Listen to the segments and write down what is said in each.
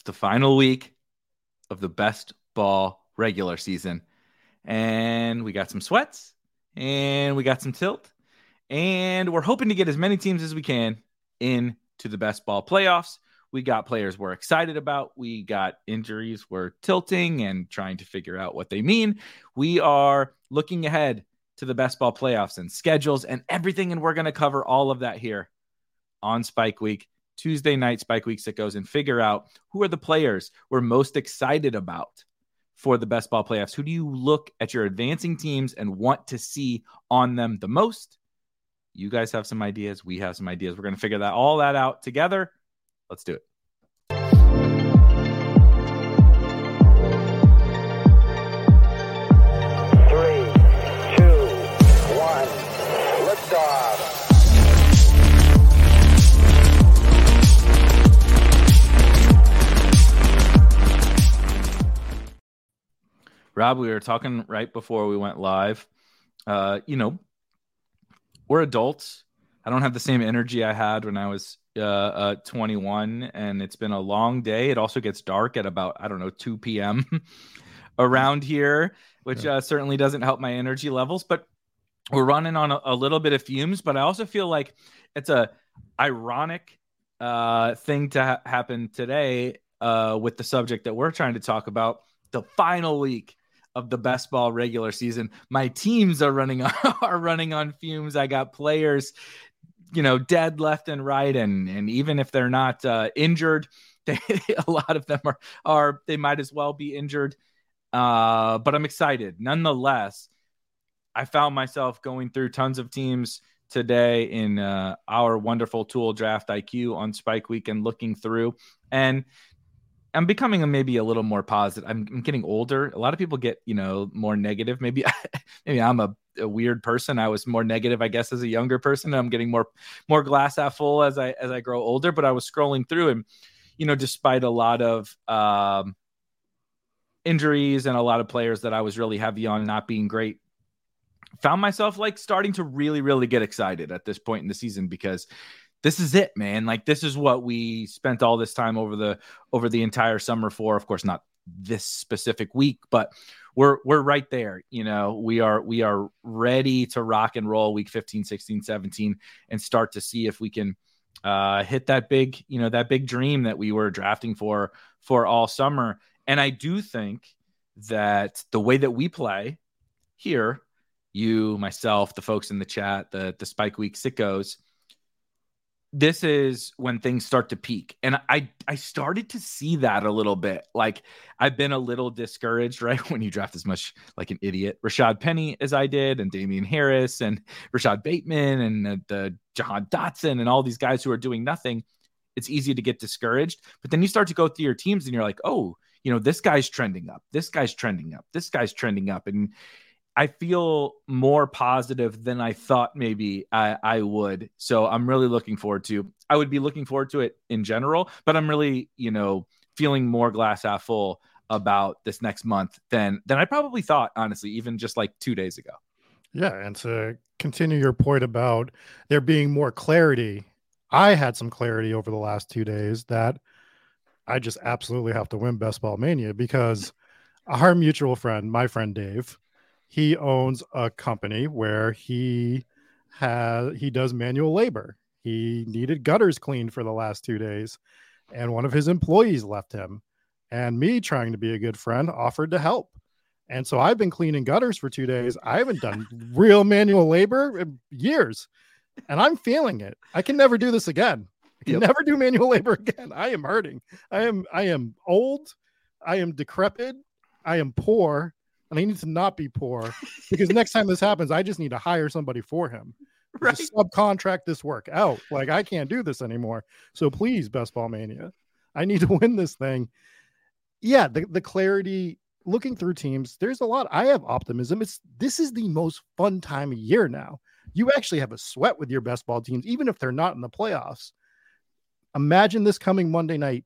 It's the final week of the best ball regular season. And we got some sweats and we got some tilt. And we're hoping to get as many teams as we can into the best ball playoffs. We got players we're excited about. We got injuries we're tilting and trying to figure out what they mean. We are looking ahead to the best ball playoffs and schedules and everything. And we're going to cover all of that here on Spike Week. Tuesday night Spike Week Sickos and figure out who are the players we're most excited about for the best ball playoffs. Who do you look at your advancing teams and want to see on them the most? You guys have some ideas. We have some ideas. We're going to figure that all that out together. Let's do it. Rob, we were talking right before we went live. Uh, you know, we're adults. I don't have the same energy I had when I was uh, uh, 21, and it's been a long day. It also gets dark at about, I don't know, 2 p.m. around here, which uh, certainly doesn't help my energy levels. But we're running on a, a little bit of fumes. But I also feel like it's a ironic uh, thing to ha- happen today uh, with the subject that we're trying to talk about the final week of the best ball regular season. My teams are running on, are running on fumes. I got players, you know, dead left and right, and and even if they're not uh, injured, they, a lot of them are are they might as well be injured. Uh, but I'm excited nonetheless. I found myself going through tons of teams today in uh, our wonderful tool draft IQ on Spike Week and looking through and I'm becoming a, maybe a little more positive. I'm, I'm, getting older. A lot of people get, you know, more negative. Maybe, maybe I'm a, a, weird person. I was more negative, I guess, as a younger person. I'm getting more, more glass half full as I, as I grow older. But I was scrolling through and, you know, despite a lot of um, injuries and a lot of players that I was really heavy on not being great, found myself like starting to really, really get excited at this point in the season because this is it, man. Like this is what we spent all this time over the over the entire summer for. Of course, not this specific week, but we're we're right there. You know, we are we are ready to rock and roll week 15, 16, 17 and start to see if we can uh hit that big, you know, that big dream that we were drafting for for all summer. And I do think that the way that we play here, you, myself, the folks in the chat, the the Spike Week sickos, this is when things start to peak and i i started to see that a little bit like i've been a little discouraged right when you draft as much like an idiot rashaad penny as i did and damien harris and rashod bateman and uh, the jahan dotson and all these guys who are doing nothing. It's easy to get discouraged but then you start to go through your teams and you're like oh you know this guy's trending up this guy's trending up this guy's trending up and I feel more positive than I thought maybe I, I, would. So I'm really looking forward to. I would be looking forward to it in general, but I'm really, you know, feeling more glass half full about this next month than than I probably thought, honestly, even just like two days ago. Yeah, and to continue your point about there being more clarity, I had some clarity over the last two days that I just absolutely have to win Best Ball Mania because our mutual friend, my friend Dave, he owns a company where he has he does manual labor. He needed gutters cleaned for the last two days, and one of his employees left him. And me, trying to be a good friend, offered to help. And so I've been cleaning gutters for two days. I haven't done real manual labor in years, and I'm feeling it. I can never do this again. I can yep. never do manual labor again. I am hurting. I am I am old. I am decrepit. I am poor and I need to not be poor because next time this happens, I just need to hire somebody for him. right. Just subcontract this work out. Like I can't do this anymore. So please, Best Ball Mania, I need to win this thing. Yeah, the, the clarity looking through teams, there's a lot. I have optimism. It's this is the most fun time of year now. You actually have a sweat with your best ball teams, even if they're not in the playoffs. Imagine this coming Monday night.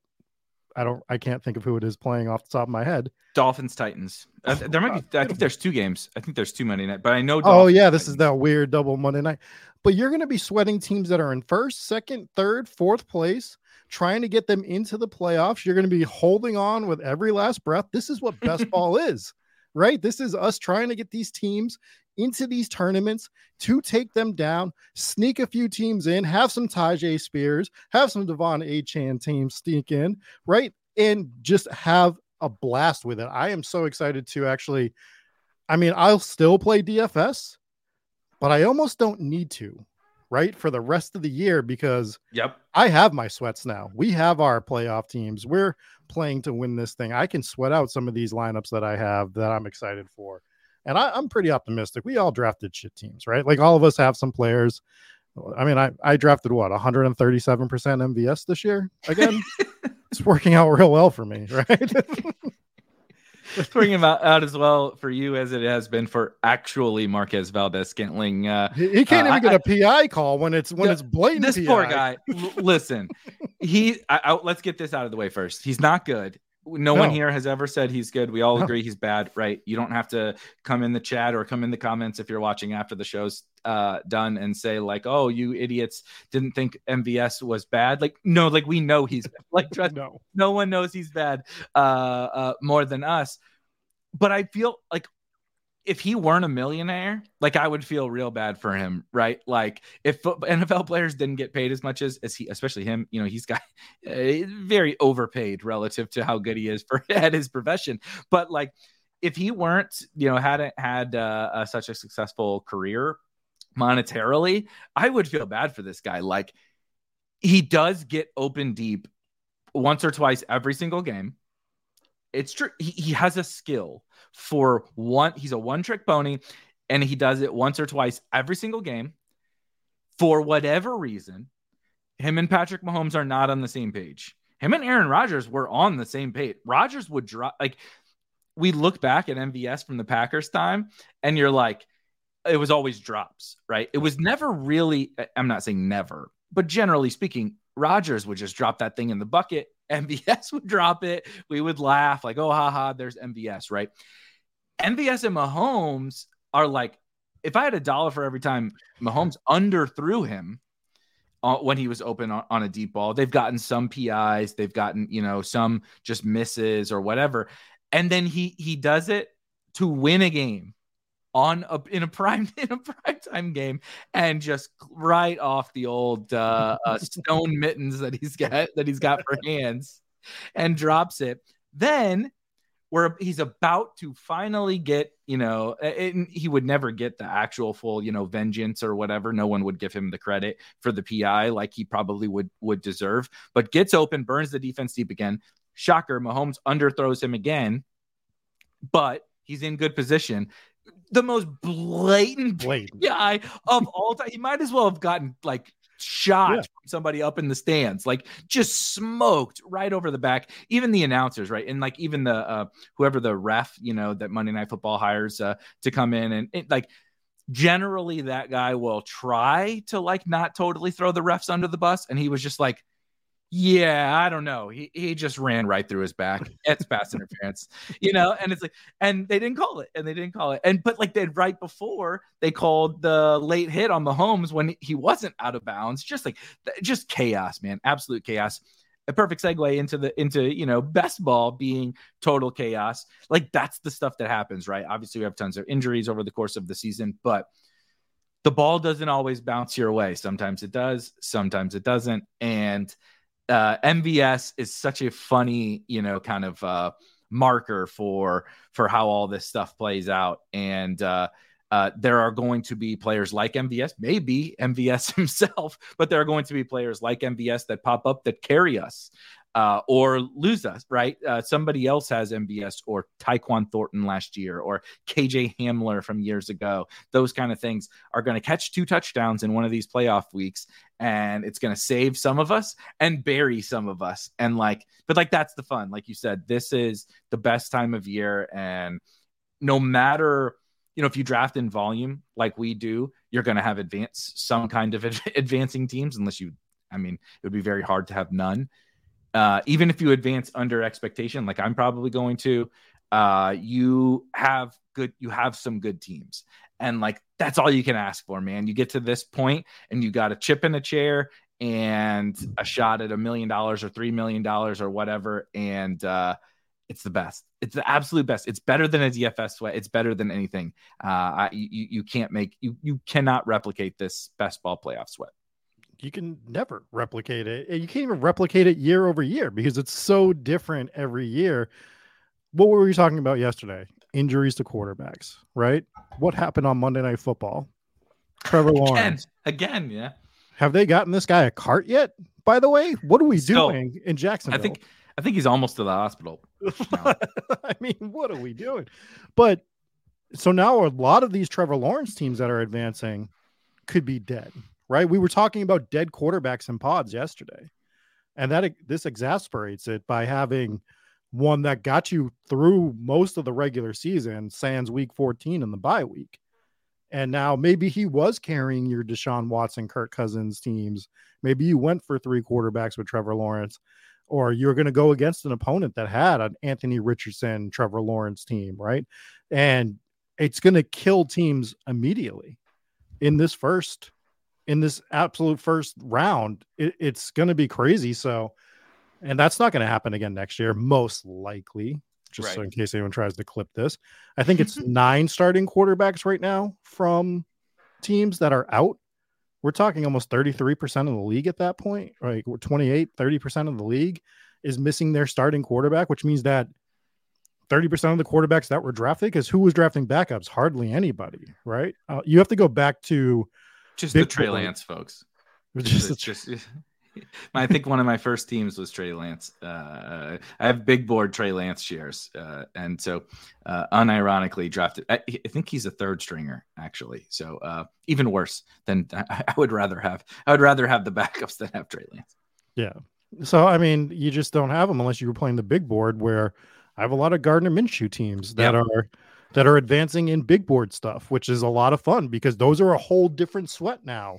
I don't I can't think of who it is playing off the top of my head. Dolphins Titans. Uh, Oh, there might be. I think there's two games. I think there's two Monday night, but I know. Oh yeah, this is that weird double Monday night. But you're going to be sweating teams that are in first, second, third, fourth place, trying to get them into the playoffs. You're going to be holding on with every last breath. This is what best ball is, right? This is us trying to get these teams into these tournaments to take them down, sneak a few teams in, have some Tyjae Spears, have some De'Von Achane teams sneak in, right? And just have a blast with it. I am so excited to actually. I mean, I'll still play DFS, but I almost don't need to, right? For the rest of the year because Yep. I have my sweats now. We have our playoff teams. We're playing to win this thing. I can sweat out some of these lineups that I have that I'm excited for. And I, I'm pretty optimistic. We all drafted shit teams, right? Like all of us have some players. I mean, I, I drafted what 137% MVS this year again. it's working out real well for me, right? It's working out, out as well for you as it has been for actually Marquez Valdes-Scantling. Uh, he, he can't Uh, even get a PI call when it's when Yeah, it's blatant. this PI. poor guy. listen, he. I, let's get this out of the way first. He's not good. No, one here has ever said he's good. We all No. agree he's bad, right? You don't have to come in the chat or come in the comments if you're watching after the show's uh, done and say like, "Oh, you idiots didn't think MVS was bad." Like, no, like we know he's like trust No. no one knows he's bad uh, uh, more than us. But I feel like if he weren't a millionaire, like I would feel real bad for him, right? Like if NFL players didn't get paid as much as, as he, especially him, you know, he's got uh, very overpaid relative to how good he is for at his profession. But like if he weren't, you know, hadn't had uh, such a successful career monetarily, I would feel bad for this guy. Like he does get open deep once or twice every single game. It's true. He, he has a skill for one. He's a one trick pony and he does it once or twice every single game. For whatever reason, him and Patrick Mahomes are not on the same page. Him and Aaron Rodgers were on the same page. Rodgers would drop like we look back at MVS from the Packers time, and you're like, it was always drops, right? It was never really, I'm not saying never, but generally speaking, Rodgers would just drop that thing in the bucket. MVS would drop it. We would laugh, like, oh, haha, there's MVS, right? MVS and Mahomes are like, if I had a dollar for every time Mahomes underthrew him uh, when he was open on, on a deep ball, they've gotten some PIs, they've gotten, you know, some just misses or whatever. And then he he does it to win a game on a in a prime in a prime time game and just right off the old uh, uh, stone mittens that he's got that he's got for hands and drops it. Then where he's about to finally get, you know, it, he would never get the actual full, you know, vengeance or whatever. No one would give him the credit for the PI like he probably would would deserve. But gets open, burns the defense deep again. Shocker, Mahomes underthrows him again, but he's in good position. The most blatant Blatant. PI of all time. He might as well have gotten like shot Yeah. from somebody up in the stands, like just smoked right over the back. Even the announcers, right, and like even the uh, whoever the ref, you know, that Monday Night Football hires uh, to come in and it, like. Generally, that guy will try to like not totally throw the refs under the bus, and he was just like, "Yeah, I don't know." He he just ran right through his back. It's pass interference, you know. And it's like, and they didn't call it, and they didn't call it, and but like they right before they called the late hit on Mahomes when he wasn't out of bounds. Just like just chaos, man, absolute chaos. A perfect segue into the into you know best ball being total chaos. Like that's the stuff that happens, right? Obviously, we have tons of injuries over the course of the season, but the ball doesn't always bounce your way. Sometimes it does, sometimes it doesn't, and uh, MVS is such a funny, you know, kind of uh, marker for for how all this stuff plays out. And uh, uh, there are going to be players like MVS, maybe MVS himself, but there are going to be players like MVS that pop up that carry us. Uh, or lose us, right? Uh, somebody else has MVS or Tyquan Thornton last year or KJ Hamler from years ago. Those kind of things are going to catch two touchdowns in one of these playoff weeks, and it's going to save some of us and bury some of us. And like, but like that's the fun. Like you said, this is the best time of year, and no matter you know if you draft in volume like we do, you're going to have advance some kind of advancing teams unless you. I mean, it would be very hard to have none uh, even if you advance under expectation, like I'm probably going to, uh, you have good, you have some good teams. And like that's all you can ask for, man. You get to this point and you got a chip in a chair and a shot at a million dollars or three million dollars or whatever. And uh, it's the best. It's the absolute best. It's better than a DFS sweat. It's better than anything. Uh, I, you, you can't make you you cannot replicate this best ball playoff sweat you can never replicate it. You can't even replicate it year over year because it's so different every year. What were we talking about yesterday? Injuries to quarterbacks, right? What happened on Monday Night Football? Trevor Lawrence. Again, yeah. Have they gotten this guy a cart yet? By the way, what are we Still, doing in Jacksonville? I think I think he's almost to the hospital. I mean, what are we doing? But so now a lot of these Trevor Lawrence teams that are advancing could be dead right? We were talking about dead quarterbacks in pods yesterday, and that this exasperates it by having one that got you through most of the regular season, sans week 14 in the bye week. And now maybe he was carrying your Deshaun Watson, Kirk Cousins teams. Maybe you went for three quarterbacks with Trevor Lawrence, or you're going to go against an opponent that had an Anthony Richardson, Trevor Lawrence team, right? And it's going to kill teams immediately in this first in this absolute first round, it, it's going to be crazy. So, and that's not going to happen again next year, most likely. Just right. so in case anyone tries to clip this, I think it's nine starting quarterbacks right now from teams that are out. We're talking almost 33% of the league at that point, right? We're 28, 30% of the league is missing their starting quarterback, which means that 30% of the quarterbacks that were drafted, because who was drafting backups? Hardly anybody, right? Uh, you have to go back to just Big the Trey Lance folks. Just, just I think one of my first teams was Trey Lance. Uh, I have big board Trey Lance shares, uh, and so uh, unironically drafted. I, I, think he's a third stringer actually, so uh, even worse than I, I, would rather have. I would rather have the backups than have Trey Lance. Yeah. So I mean, you just don't have them unless you were playing the big board, where I have a lot of Gardner Minshew teams that yep. are that are advancing in big board stuff, which is a lot of fun because those are a whole different sweat now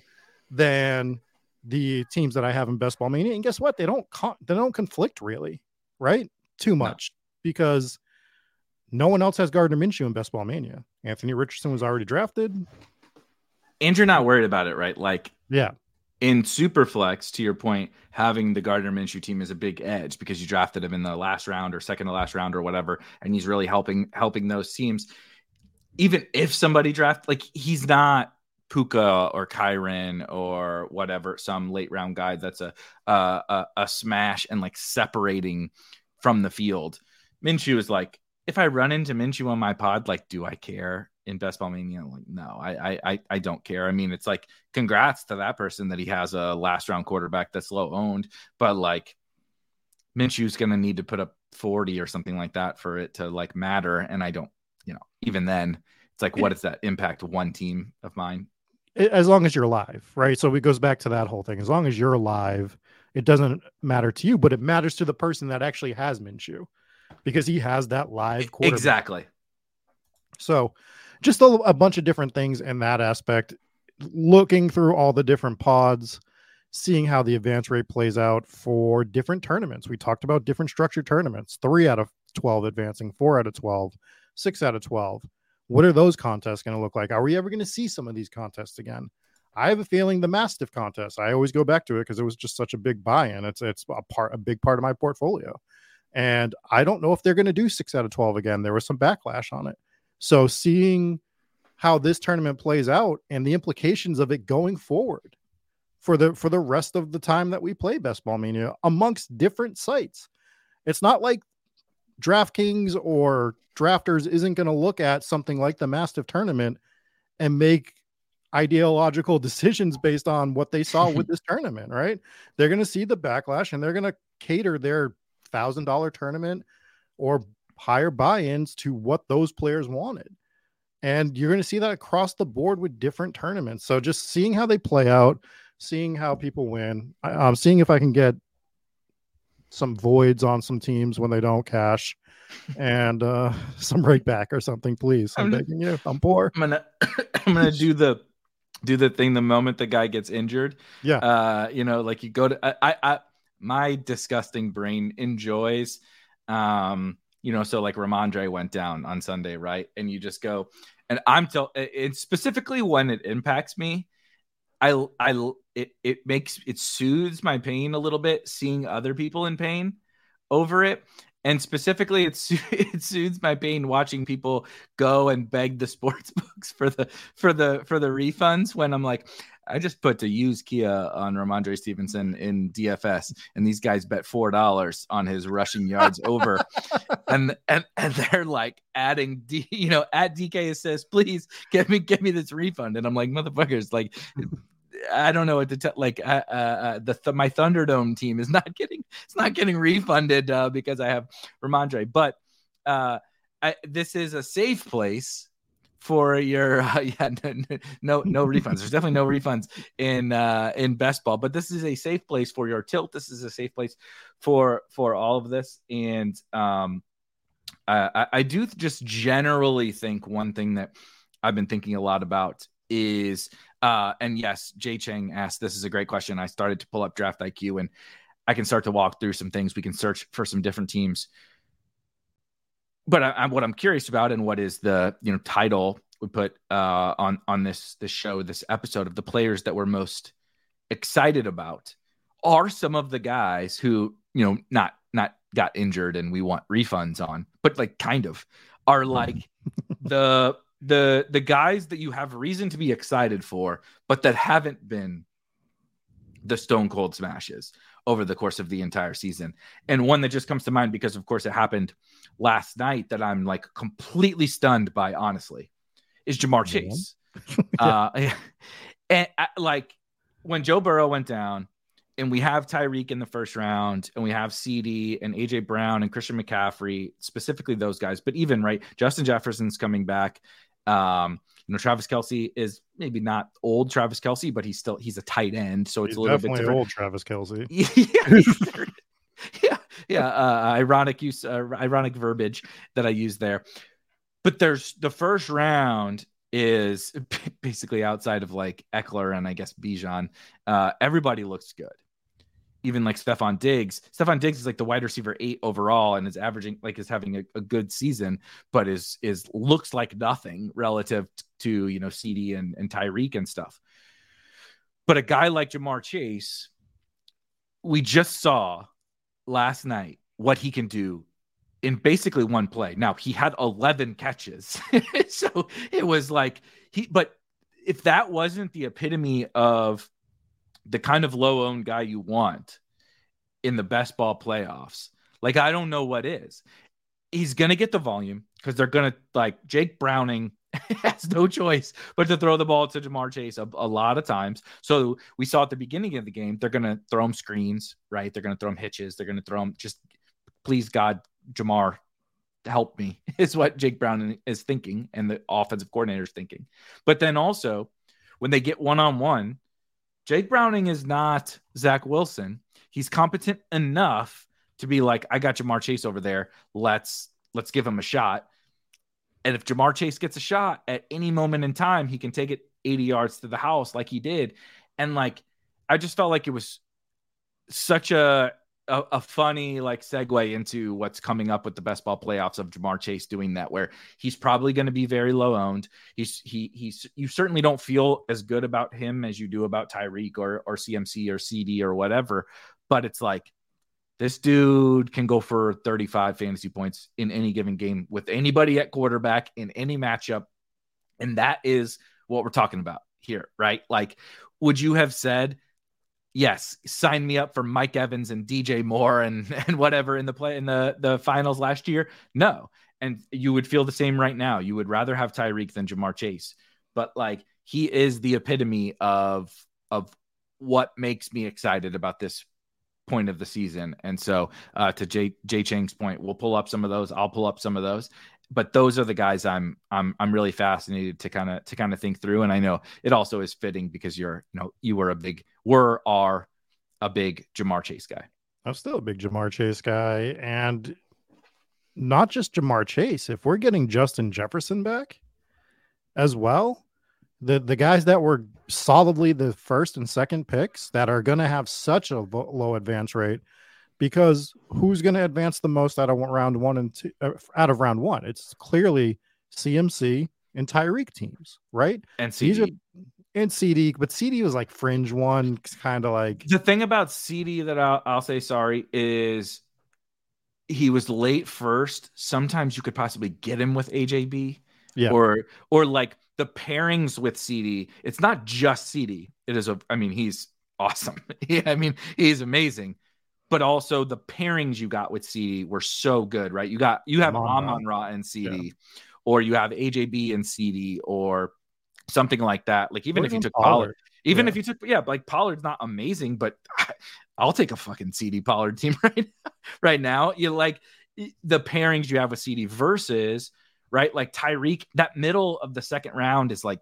than the teams that I have in Best Ball Mania. And guess what? They don't con- they don't conflict really, right? Too much no. because no one else has Gardner Minshew in Best Ball Mania. Anthony Richardson was already drafted. And you're not worried about it, right? Like, yeah, in Superflex, to your point, having the Gardner Minshew team is a big edge because you drafted him in the last round or second to last round or whatever, and he's really helping helping those teams. Even if somebody draft like he's not Puka or Kyren or whatever, some late round guy that's a a, a smash and like separating from the field. Minshew is like, if I run into Minshew on my pod, like, do I care? In best ball mania like no I, I i don't care. I mean it's like congrats to that person that he has a last round quarterback that's low owned but like minshew's gonna need to put up 40 or something like that for it to like matter and i don't you know even then it's like what does that impact one team of mine? As long as you're alive right? So it goes back to that whole thing. As long as you're alive it doesn't matter to you but it matters to the person that actually has minshew because he has that live quarterback. exactly. So just a, a bunch of different things in that aspect. Looking through all the different pods, seeing how the advance rate plays out for different tournaments. We talked about different structured tournaments three out of 12 advancing, four out of 12, six out of 12. What are those contests going to look like? Are we ever going to see some of these contests again? I have a feeling the Mastiff contest. I always go back to it because it was just such a big buy-in. It's it's a part a big part of my portfolio, and I don't know if they're going to do six out of twelve again. There was some backlash on it, so seeing how this tournament plays out and the implications of it going forward for the for the rest of the time that we play best ball mania amongst different sites. It's not like DraftKings or drafters isn't going to look at something like the Mastiff tournament and make ideological decisions based on what they saw with this tournament, right? They're going to see the backlash and they're going to cater their thousand dollar tournament or higher buy-ins to what those players wanted. And you're going to see that across the board with different tournaments. So just seeing how they play out, seeing how people win, I, am seeing if I can get some voids on some teams when they don't cash and uh some break back or something please i'm, I'm begging you i'm poor i'm gonna i'm gonna do the do the thing the moment the guy gets injured yeah uh you know like you go to i i, I my disgusting brain enjoys um you know so like Rhamondre went down on sunday right? And you just go and i'm tell specifically when it impacts me I I it it makes it soothes my pain a little bit seeing other people in pain over it. And specifically it, it soothes my pain watching people go and beg the sports books for the for the for the refunds when I'm like I just put to use Kia on Rhamondre Stevenson in DFS, and these guys bet four dollars on his rushing yards over, and and and they're like adding D, you know, at DK assist, please get me get me this refund, and I'm like motherfuckers, like I don't know what to tell. Like, uh, uh, uh, the th- my Thunderdome team is not getting it's not getting refunded uh, because I have Rhamondre. But uh, I, this is a safe place for your uh, yeah no, no no refunds. There's definitely no refunds in uh, in best ball, but this is a safe place for your tilt. This is a safe place for for all of this, and um, I, I do just generally think one thing that I've been thinking a lot about is uh, and yes, Jay Chang asked, this is a great question. I started to pull up draft IQ and I can start to walk through some things. We can search for some different teams. But I, I, what I'm curious about and what is the you know title we put uh, on on this this show, this episode of the players that we're most excited about are some of the guys who you know not not got injured and we want refunds on, but like kind of are like the the the guys that you have reason to be excited for, but that haven't been the stone cold smashes over the course of the entire season. And one that just comes to mind because of course it happened last night that I'm like completely stunned by honestly is Ja'Marr Chase. uh and uh, like when Joe Burrow went down and we have Tyreek in the first round, and we have CD and AJ Brown and Christian McCaffrey, specifically those guys. But even right, Justin Jefferson's coming back. Um, you know, Travis Kelce is maybe not old Travis Kelce, but he's still he's a tight end, so it's he's a little bit different. old Travis Kelce. yeah, yeah, yeah. Uh, ironic use, uh, ironic verbiage that I use there. But there's the first round is basically outside of like Ekeler and I guess Bijan. Uh, everybody looks good even like Stefon Diggs. Stefon Diggs is like the wide receiver eight overall and is averaging like is having a, a, good season, but is is looks like nothing relative to you know CD and, and Tyreek and stuff. But a guy like Ja'Marr Chase, we just saw last night what he can do in basically one play. Now he had 11 catches. so it was like he but if that wasn't the epitome of the kind of low owned guy you want in the best ball playoffs. Like, I don't know what is. He's going to get the volume because they're going to, like, Jake Browning has no choice but to throw the ball to Ja'Marr Chase a, a, lot of times. So we saw at the beginning of the game, they're going to throw him screens, right? They're going to throw him hitches. They're going to throw him just, please, God, Ja'Marr, help me, is what Jake Brown is thinking and the offensive coordinator is thinking. But then also, when they get one on one, Jake Browning is not Zach Wilson. He's competent enough to be like, I got Ja'Marr Chase over there. Let's let's give him a shot. And if Ja'Marr Chase gets a shot at any moment in time, he can take it 80 yards to the house like he did. And like I just felt like it was such a a, a, funny like segue into what's coming up with the best ball playoffs of Ja'Marr Chase doing that, where he's probably going to be very low owned. He's he he's you certainly don't feel as good about him as you do about Tyreek or or CMC or CD or whatever, but it's like this dude can go for 35 fantasy points in any given game with anybody at quarterback in any matchup, and that is what we're talking about here, right? Like, would you have said? Yes, sign me up for Mike Evans and DJ Moore and and whatever in the play in the the finals last year. No, and you would feel the same right now. You would rather have Tyreek than Ja'Marr Chase, but like he is the epitome of of what makes me excited about this point of the season. And so, uh, to Jay Jay Chang's point, we'll pull up some of those. I'll pull up some of those. But those are the guys I'm I'm I'm really fascinated to kind of to kind of think through. And I know it also is fitting because you're you know you were a big were are a big Ja'Marr Chase guy. I'm still a big Ja'Marr Chase guy, and not just Ja'Marr Chase. If we're getting Justin Jefferson back as well, the the guys that were solidly the first and second picks that are going to have such a low advance rate because who's going to advance the most out of round one and two, uh, out of round one? It's clearly CMC and Tyreek teams, right? And CeeDee. Are, and CeeDee, but CD was like fringe one, kind of like the thing about CD that I'll, I'll say sorry is he was late first. Sometimes you could possibly get him with AJB, yeah, or or like the pairings with CD. It's not just CD. It is a. I mean, he's awesome. yeah, I mean, he's amazing. But also the pairings you got with CD were so good, right? You got you have Amon Ra and CD, yeah. or you have AJB and CD, or something like that. Like even or if you took Pollard, Pollard even yeah. if you took yeah, like Pollard's not amazing, but I'll take a fucking CD Pollard team right right now. You like the pairings you have with CD versus right like Tyreek. That middle of the second round is like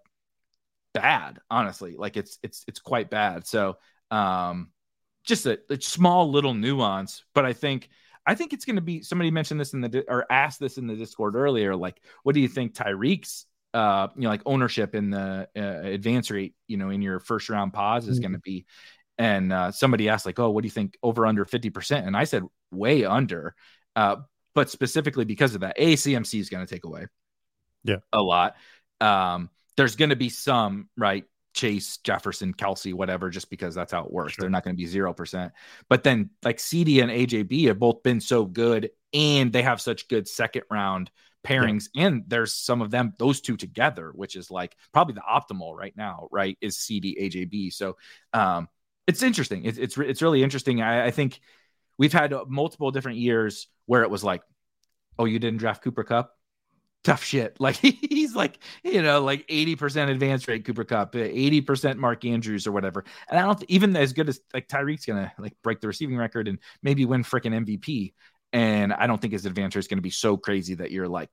bad, honestly. Like it's it's it's quite bad. So um, just a, a small little nuance, but I think. I think it's going to be. Somebody mentioned this in the or asked this in the Discord earlier. Like, what do you think Tyreek's uh, you know, like ownership in the uh, advance rate, you know, in your first round pause is mm-hmm. going to be. And uh, somebody asked, like, oh, what do you think over under 50%? And I said, way under. Uh, but specifically because of that, ACMC is going to take away yeah, a lot. Um, there's going to be some, right? Chase, Jefferson, Kelce, whatever, just because that's how it works. Sure. They're not going to be 0%. But then, like CD and AJB have both been so good and they have such good second round pairings yeah. and there's some of them those two together which is like probably the optimal right now right is CD, AJB so um it's interesting it's it's, it's really interesting I, I think we've had multiple different years where it was like oh you didn't draft Cooper Kupp tough shit like he's like you know like 80% advance rate Cooper Kupp, uh, 80% Mark Andrews or whatever and I don't even as good as like Tyreek's gonna like break the receiving record and maybe win freaking MVP and I don't think his advance rate is going to be so crazy that you're like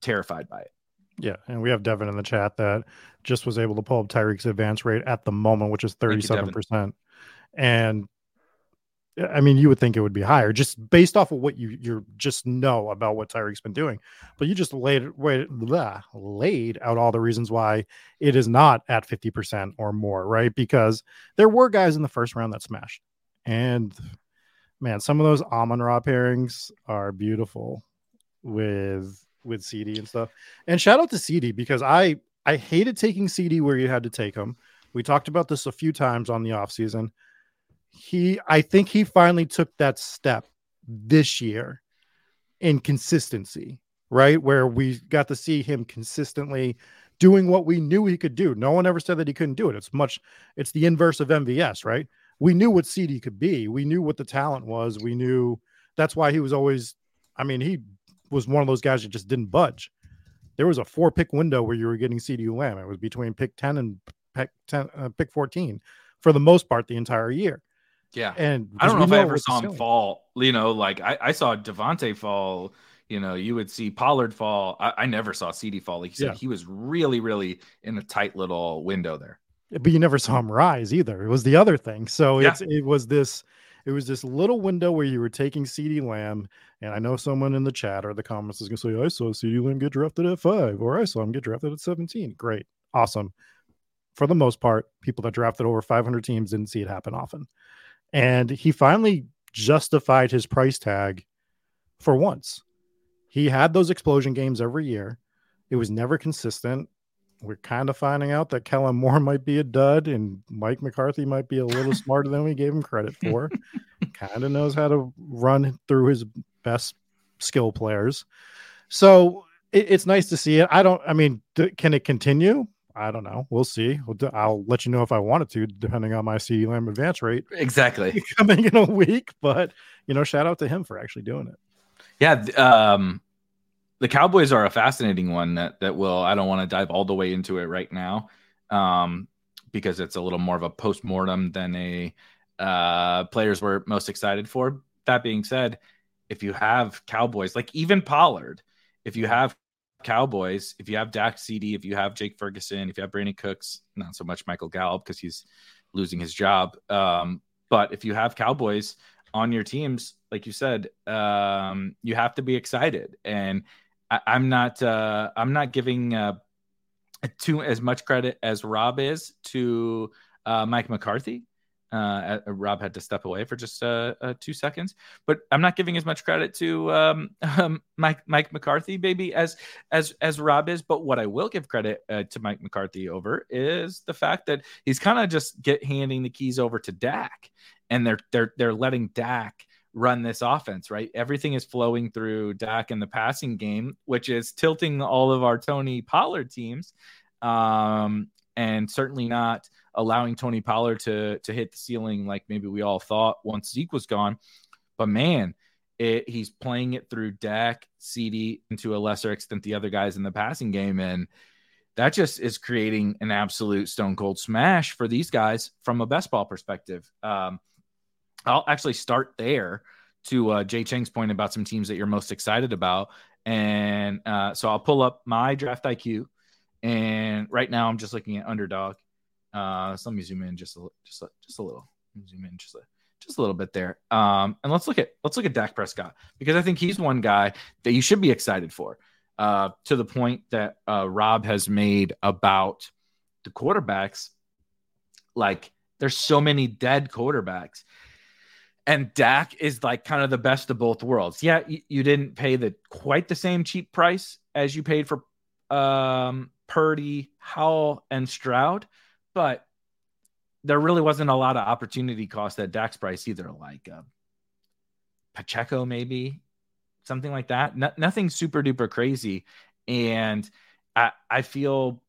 terrified by it. Yeah, and we have Devin in the chat that just was able to pull up Tyreek's advance rate at the moment, which is thirty-seven percent. And I mean, you would think it would be higher just based off of what you you just know about what Tyreek's been doing, but you just laid wait, blah, laid out all the reasons why it is not at fifty percent or more, right? Because there were guys in the first round that smashed, and man, some of those Amon Ra pairings are beautiful with with CD and stuff. And shout out to CD because I I hated taking CD where you had to take him. We talked about this a few times on the offseason. He I think he finally took that step this year in consistency, right? Where we got to see him consistently doing what we knew he could do. No one ever said that he couldn't do it. It's much it's the inverse of MVS, right? we knew what CeeDee could be. We knew what the talent was. We knew that's why he was always. I mean, he was one of those guys that just didn't budge. There was a four pick window where you were getting CD Lamb. It was between pick ten and pick ten, uh, pick fourteen, for the most part the entire year. Yeah, and I don't know if I ever saw him fall. You know, like I, I saw Davante fall. You know, you would see Pollard fall. I, I never saw CD fall. Like you said, yeah. he was really, really in a tight little window there but you never saw him rise either. It was the other thing. So yeah. it's it was this it was this little window where you were taking CD Lamb, and I know someone in the chat or the comments is gonna say, I saw CD Lamb get drafted at five, or I saw him get drafted at 17. Great, awesome. For the most part, people that drafted over 500 teams didn't see it happen often. And he finally justified his price tag for once. He had those explosion games every year. It was never consistent we're kind of finding out that Kellen Moore might be a dud and Mike McCarthy might be a little smarter than we gave him credit for. kind of knows how to run through his best skill players. So it, it's nice to see it. I don't, I mean, th- can it continue? I don't know. We'll see. I'll let you know if I wanted to, depending on my CeeDee Lamb advance rate. Exactly. Coming in a week. But, you know, shout out to him for actually doing it. Yeah. Um, the Cowboys are a fascinating one that that will I don't want to dive all the way into it right now um, because it's a little more of a post mortem than a uh, players we're most excited for. That being said, if you have Cowboys, like even Pollard, if you have Cowboys, if you have Dak CD, if you have Jake Ferguson, if you have Brandin Cooks, not so much Michael Gallup because he's losing his job. Um, but if you have Cowboys on your teams, like you said, um, you have to be excited. And I, am not, uh, I'm not giving uh, too as much credit as Rob is to uh, Mike McCarthy. Uh, Rob had to step away for just uh, uh, two seconds, but I'm not giving as much credit to um, um, Mike Mike McCarthy, baby, as as as Rob is. But what I will give credit uh, to Mike McCarthy over is the fact that he's kind of just get handing the keys over to Dak, and they're they're they're letting Dak run this offense, right? Everything is flowing through Dak in the passing game, which is tilting all of our Tony Pollard teams, um, and certainly not allowing Tony Pollard to to hit the ceiling like maybe we all thought once Zeke was gone. But man, it, he's playing it through Dak, CD, and to a lesser extent the other guys in the passing game, and that just is creating an absolute stone cold smash for these guys from a best ball perspective. Um, I'll actually start there to uh, Jay Cheng's point about some teams that you're most excited about. And uh, so I'll pull up my draft IQ. And right now I'm just looking at underdog. Uh, so let me zoom in just a just a, just a little. Zoom in just a just a little bit there. Um, and let's look at let's look at Dak Prescott because I think he's one guy that you should be excited for. Uh, to the point that uh, Rob has made about the quarterbacks, like there's so many dead quarterbacks, and Dak is like kind of the best of both worlds. Yeah, you, you didn't pay the quite the same cheap price as you paid for um, Purdy, Howell, and Stroud, but there really wasn't a lot of opportunity cost at Dak's price either. Like uh, Pacheco, maybe something like that. No, nothing super duper crazy, and I I feel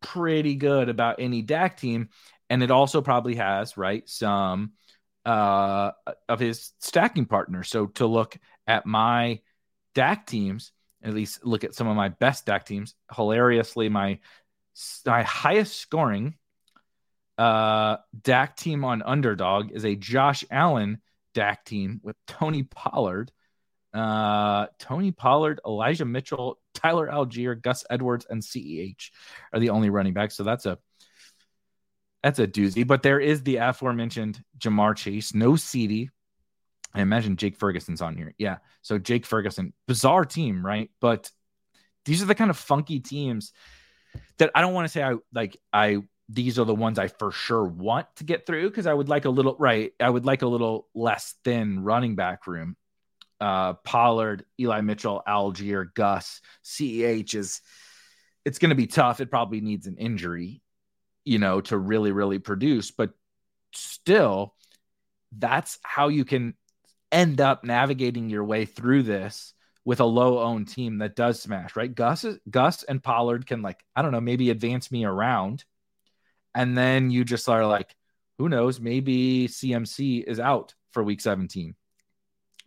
pretty good about any Dak team, and it also probably has right some uh of his stacking partners. So to look at my Dak teams, at least look at some of my best Dak teams. Hilariously, my my highest scoring uh, Dak team on underdog is a Josh Allen Dak team with Tony Pollard, uh, Tony Pollard, Elijah Mitchell, Tyler Allgeier, Gus Edwards, and CEH are the only running backs. So that's a that's a doozy. But there is the aforementioned Jamar Chase, no CD. I imagine Jake Ferguson's on here. Yeah. So Jake Ferguson, bizarre team, right? But these are the kind of funky teams that I don't want to say I like I these are the ones I for sure want to get through because I would like a little right. I would like a little less thin running back room. Uh, Pollard, Eli Mitchell, Allgeier, Gus, CEH is it's going to be tough. It probably needs an injury, you know, to really, really produce. But still, that's how you can end up navigating your way through this with a low owned team that does smash, right? Gus, Gus and Pollard can like, I don't know, maybe advance me around. And then you just are like, who knows? Maybe CMC is out for week 17.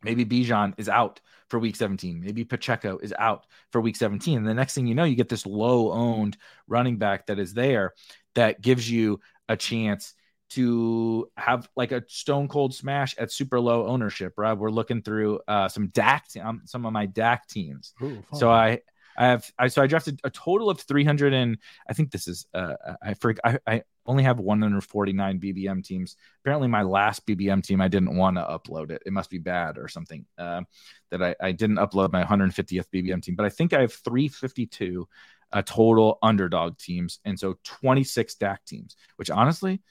Maybe Bijan is out for week 17. Maybe Pacheco is out for week 17. And the next thing you know, you get this low owned running back that is there that gives you a chance to have like a stone cold smash at super low ownership, right? We're looking through uh, some Dak, um, some of my Dak teams. Ooh, so I, I have, I so I drafted a total of 300 and I think this is, uh, I freak, I, I only have 149 BBM teams. Apparently, my last BBM team, I didn't want to upload it. It must be bad or something uh, that I, I didn't upload my 150th BBM team. But I think I have 352 uh, total underdog teams, and so 26 Dak teams, which honestly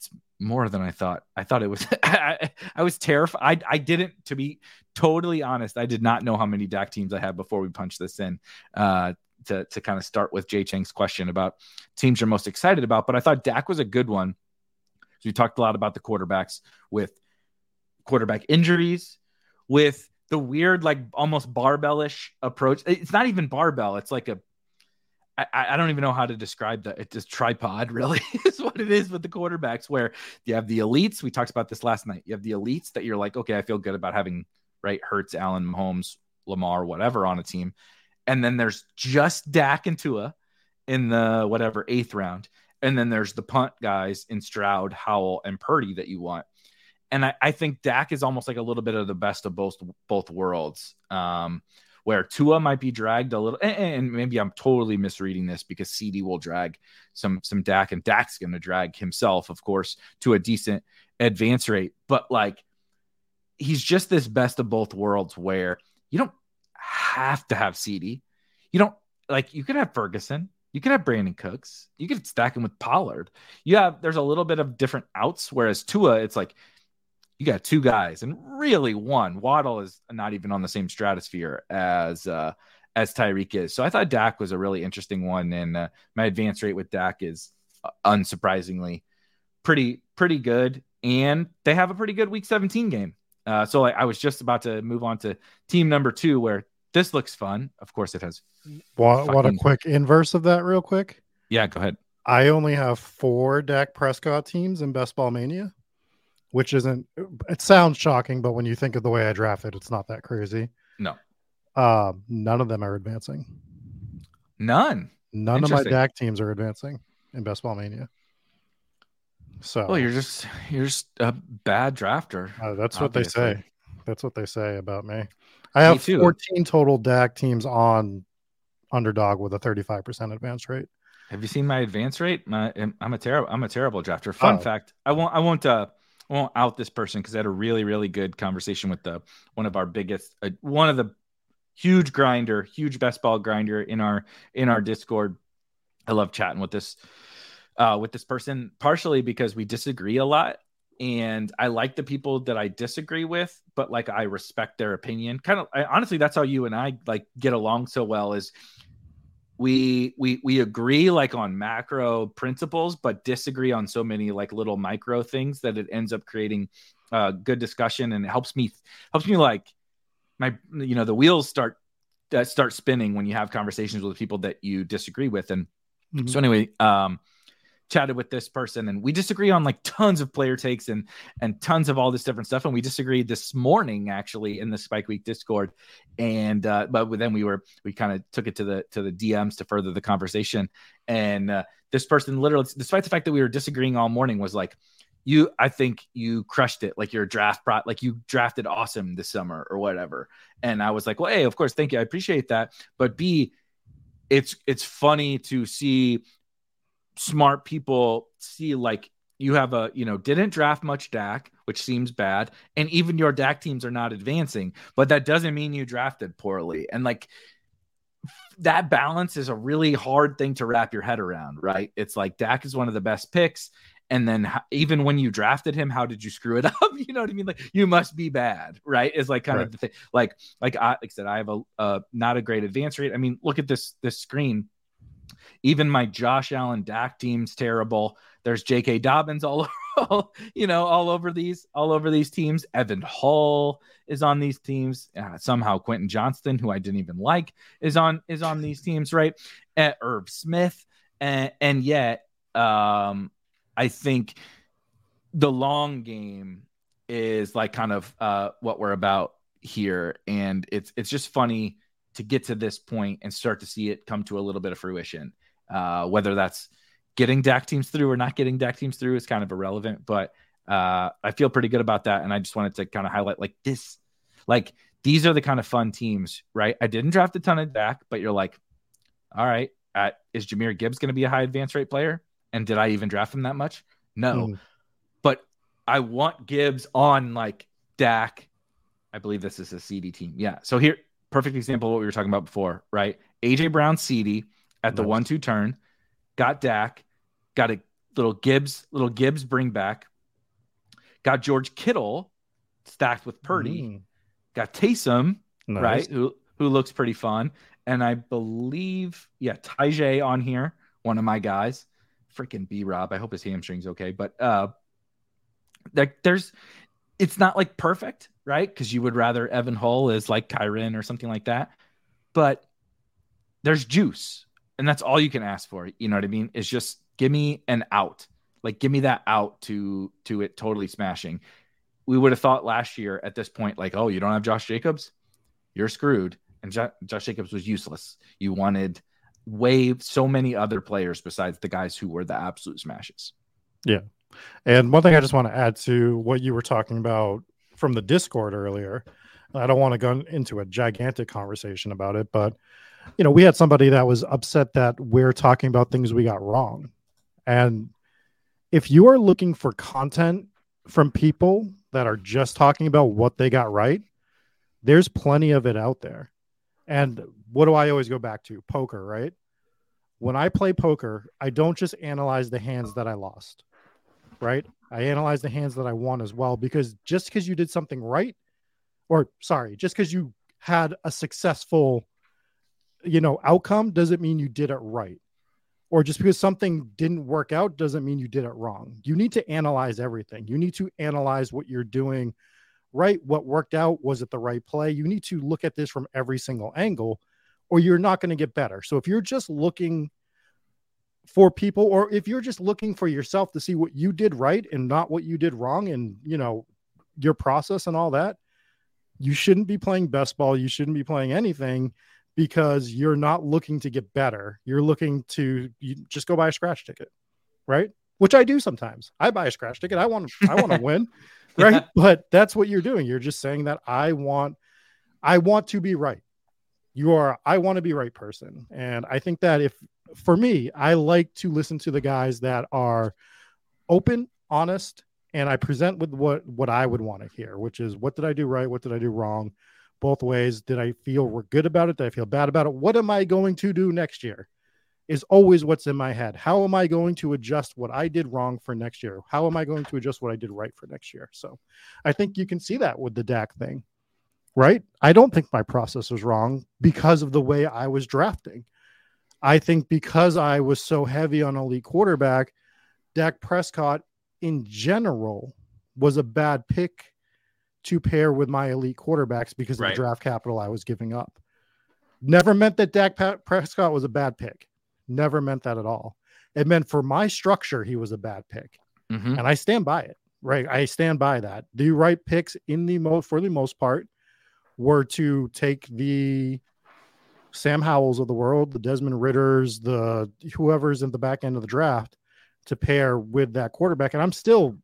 it's more than I thought. I thought it was. I, I, was terrified. I, I didn't, to be totally honest, I did not know how many Dak teams I had before we punched this in. Uh, to to kind of start with Jay Cheng's question about teams you're most excited about, but I thought Dak was a good one. So we talked a lot about the quarterbacks with quarterback injuries, with the weird, like almost barbellish approach. It's not even barbell. It's like a I, I, don't even know how to describe that. It's just tripod, really, is what it is with the quarterbacks, where you have the elites. We talked about this last night. You have the elites that you're like, okay, I feel good about having right Hurts, Allen, Mahomes, Lamar, whatever on a team. And then there's just Dak and Tua in the whatever eighth round. And then there's the punt guys in Stroud, Howell, and Purdy that you want. and I, I think Dak is almost like a little bit of the best of both both worlds. Um, where Tua might be dragged a little, and, maybe I'm totally misreading this because CD will drag some some Dak, and Dak's going to drag himself, of course, to a decent advance rate. But like, he's just this best of both worlds where you don't have to have CD. You don't like you could have Ferguson, you could have Brandin Cooks, you could stack him with Pollard. You have there's a little bit of different outs, whereas Tua, it's like you got two guys, and really one. Waddle is not even on the same stratosphere as uh, as Tyreek is. So I thought Dak was a really interesting one, and uh, my advance rate with Dak is uh, unsurprisingly pretty pretty good, and they have a pretty good Week 17 game. Uh, so I, I was just about to move on to team number two, where this looks fun. Of course, it has. What, what a quick inverse of that, real quick. Yeah, go ahead. I only have four Dak Prescott teams in Best Ball Mania, which isn't. It sounds shocking, but when you think of the way I drafted, it's not that crazy. No. Um, none of them are advancing. None. None of my Dak teams are advancing in Best Ball Mania. So Well, you're just you're just a bad drafter. uh, that's what they say. That's what they say about me. I have too. 14 total Dak teams on underdog with a 35% advance rate. Have you seen my advance rate? My, I'm a terrible I'm a terrible drafter. Fun Oh. fact: I won't I won't uh I won't out this person because I had a really really good conversation with the one of our biggest uh, one of the huge grinder, huge best ball grinder in our in our Discord. I love chatting with this uh with this person partially because we disagree a lot and I like the people that I disagree with, but like I respect their opinion. Kind of honestly that's how you and I like get along so well is we we we agree like on macro principles but disagree on so many like little micro things that it ends up creating uh good discussion and it helps me helps me like my you know the wheels start that start spinning when you have conversations with people that you disagree with. And so anyway um chatted with this person and we disagree on like tons of player takes and and tons of all this different stuff and we disagreed this morning actually in the spike week discord and uh but then we were we kind of took it to the to the dms to further the conversation and uh, this person literally despite the fact that we were disagreeing all morning was like you i think you crushed it. Like your draft brought like you drafted awesome this summer or whatever and i was like well hey of course thank you i appreciate that but b it's it's funny to see smart people see like you have a you know didn't draft much Dak, which seems bad, and even your Dak teams are not advancing, but that doesn't mean you drafted poorly. And like that balance is a really hard thing to wrap your head around, right? It's like Dak is one of the best picks. And then even when you drafted him, how did you screw it up? You know what I mean? Like you must be bad, right? Is like kind Right. of the thing. Like, like I, like I said, I have a uh, not a great advance rate. I mean, look at this this screen. Even my Josh Allen Dak team's terrible. There's J.K. Dobbins all over, you know, all over these, all over these teams. Evan Hull is on these teams. Uh, somehow Quentin Johnston, who I didn't even like, is on is on these teams, right? Uh, Smith, and, and yet, um, I think the long game is like kind of uh, what we're about here, and it's it's just funny to get to this point and start to see it come to a little bit of fruition. Uh, whether that's getting Dak teams through or not getting Dak teams through is kind of irrelevant, but uh, I feel pretty good about that. And I just wanted to kind of highlight like this, like these are the kind of fun teams, right? I didn't draft a ton of Dak, but you're like, all right, uh, is Jahmyr Gibbs going to be a high advance rate player? And did I even draft him that much? No, Mm. but I want Gibbs on like Dak. I believe this is a CD team. Yeah. So here, perfect example of what we were talking about before, right? AJ Brown CD at the Nice. one two turn, got Dak, got a little Gibbs, little Gibbs bring back, got George Kittle stacked with Purdy, Mm. got Taysom, Nice. right? Who who looks pretty fun. And I believe, yeah, Tyjae on here, one of my guys. Freaking B Rob. I hope his hamstring's okay. But uh there, there's it's not like perfect, right? Because you would rather Evan Hull is like Kyren or something like that. But there's juice. And that's all you can ask for. You know what I mean? It's just give me an out. Like give me that out to to it totally smashing. We would have thought last year at this point, like, oh, you don't have Josh Jacobs? You're screwed. And Jo- Josh Jacobs was useless. You wanted way so many other players besides the guys who were the absolute smashes. Yeah. And one thing I just want to add to what you were talking about from the Discord earlier, I don't want to go into a gigantic conversation about it, but you know, we had somebody that was upset that we're talking about things we got wrong. And if you are looking for content from people that are just talking about what they got right, there's plenty of it out there. And what do I always go back to? Poker, right? When I play poker, I don't just analyze the hands that I lost, right? I analyze the hands that I won as well because just because you did something right, or sorry, just because you had a successful, you know, outcome doesn't mean you did it right. Or just because something didn't work out doesn't mean you did it wrong. You need to analyze everything. You need to analyze what you're doing right? What worked out? Was it the right play? You need to look at this from every single angle, or you're not going to get better. So if you're just looking for people, or if you're just looking for yourself to see what you did right and not what you did wrong, and you know your process and all that, you shouldn't be playing best ball. You shouldn't be playing anything because you're not looking to get better. You're looking to you just go buy a scratch ticket, right? Which I do sometimes. I buy a scratch ticket. I want to I want to win right? Yeah. But that's what you're doing. You're just saying that I want I want to be right. You are I want to be right person. And I think that if for me, I like to listen to the guys that are open, honest, and I present with what what I would want to hear, which is what did I do right, what did I do wrong, both ways. Did I feel we're good about it? Did I feel bad about it? What am I going to do next year? is always what's in my head. How am I going to adjust what I did wrong for next year? How am I going to adjust what I did right for next year? So I think you can see that with the Dak thing, right? I don't think my process was wrong because of the way I was drafting. I think because I was so heavy on elite quarterback, Dak Prescott in general was a bad pick to pair with my elite quarterbacks because right. of the draft capital I was giving up. Never meant that Dak Prescott was a bad pick never meant that at all. It meant for my structure, he was a bad pick. Mm-hmm. And I stand by it. Right. I stand by that. The right picks in the most for the most part were to take the Sam Howells of the world, the Desmond Ritters, the whoever's in the back end of the draft to pair with that quarterback. And I'm still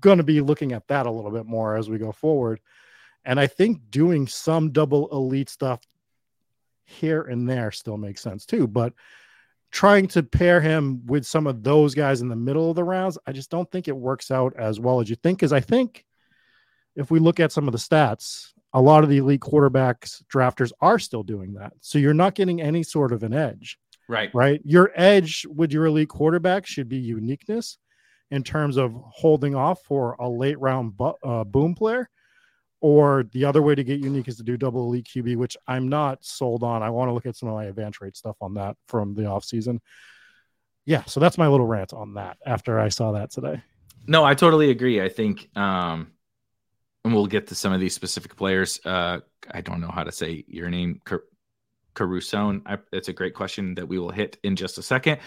going to be looking at that a little bit more as we go forward. And I think doing some double elite stuff here and there still makes sense too. But trying to pair him with some of those guys in the middle of the rounds, I just don't think it works out as well as you think. Because I think if we look at some of the stats, a lot of the elite quarterbacks drafters are still doing that. So you're not getting any sort of an edge. Right. Right. Your edge with your elite quarterback should be uniqueness in terms of holding off for a late round bu- uh, boom player or the other way to get unique is to do double elite QB, which I'm not sold on. I want to look at some of my advance rate stuff on that from the off season. Yeah, so that's my little rant on that after I saw that today. No, I totally agree. I think um and we'll get to some of these specific players. Uh I don't know how to say your name Car- Caruso. It's a great question that we will hit in just a second.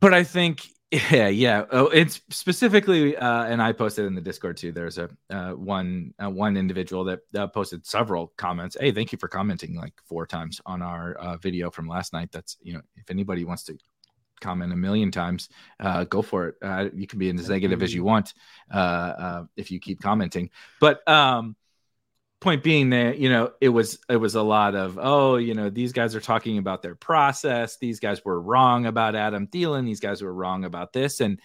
But I think yeah, yeah. Oh, it's specifically, uh, and I posted in the Discord too. There's a uh, one uh, one individual that uh, posted several comments. Hey, thank you for commenting like four times on our uh, video from last night. That's you know, if anybody wants to comment a million times, uh, go for it. you can be as negative as you want if you keep commenting. But um, point being that you know it was it was a lot of oh you know these guys are talking about their process these guys were wrong about adam Thielen these guys were wrong about this and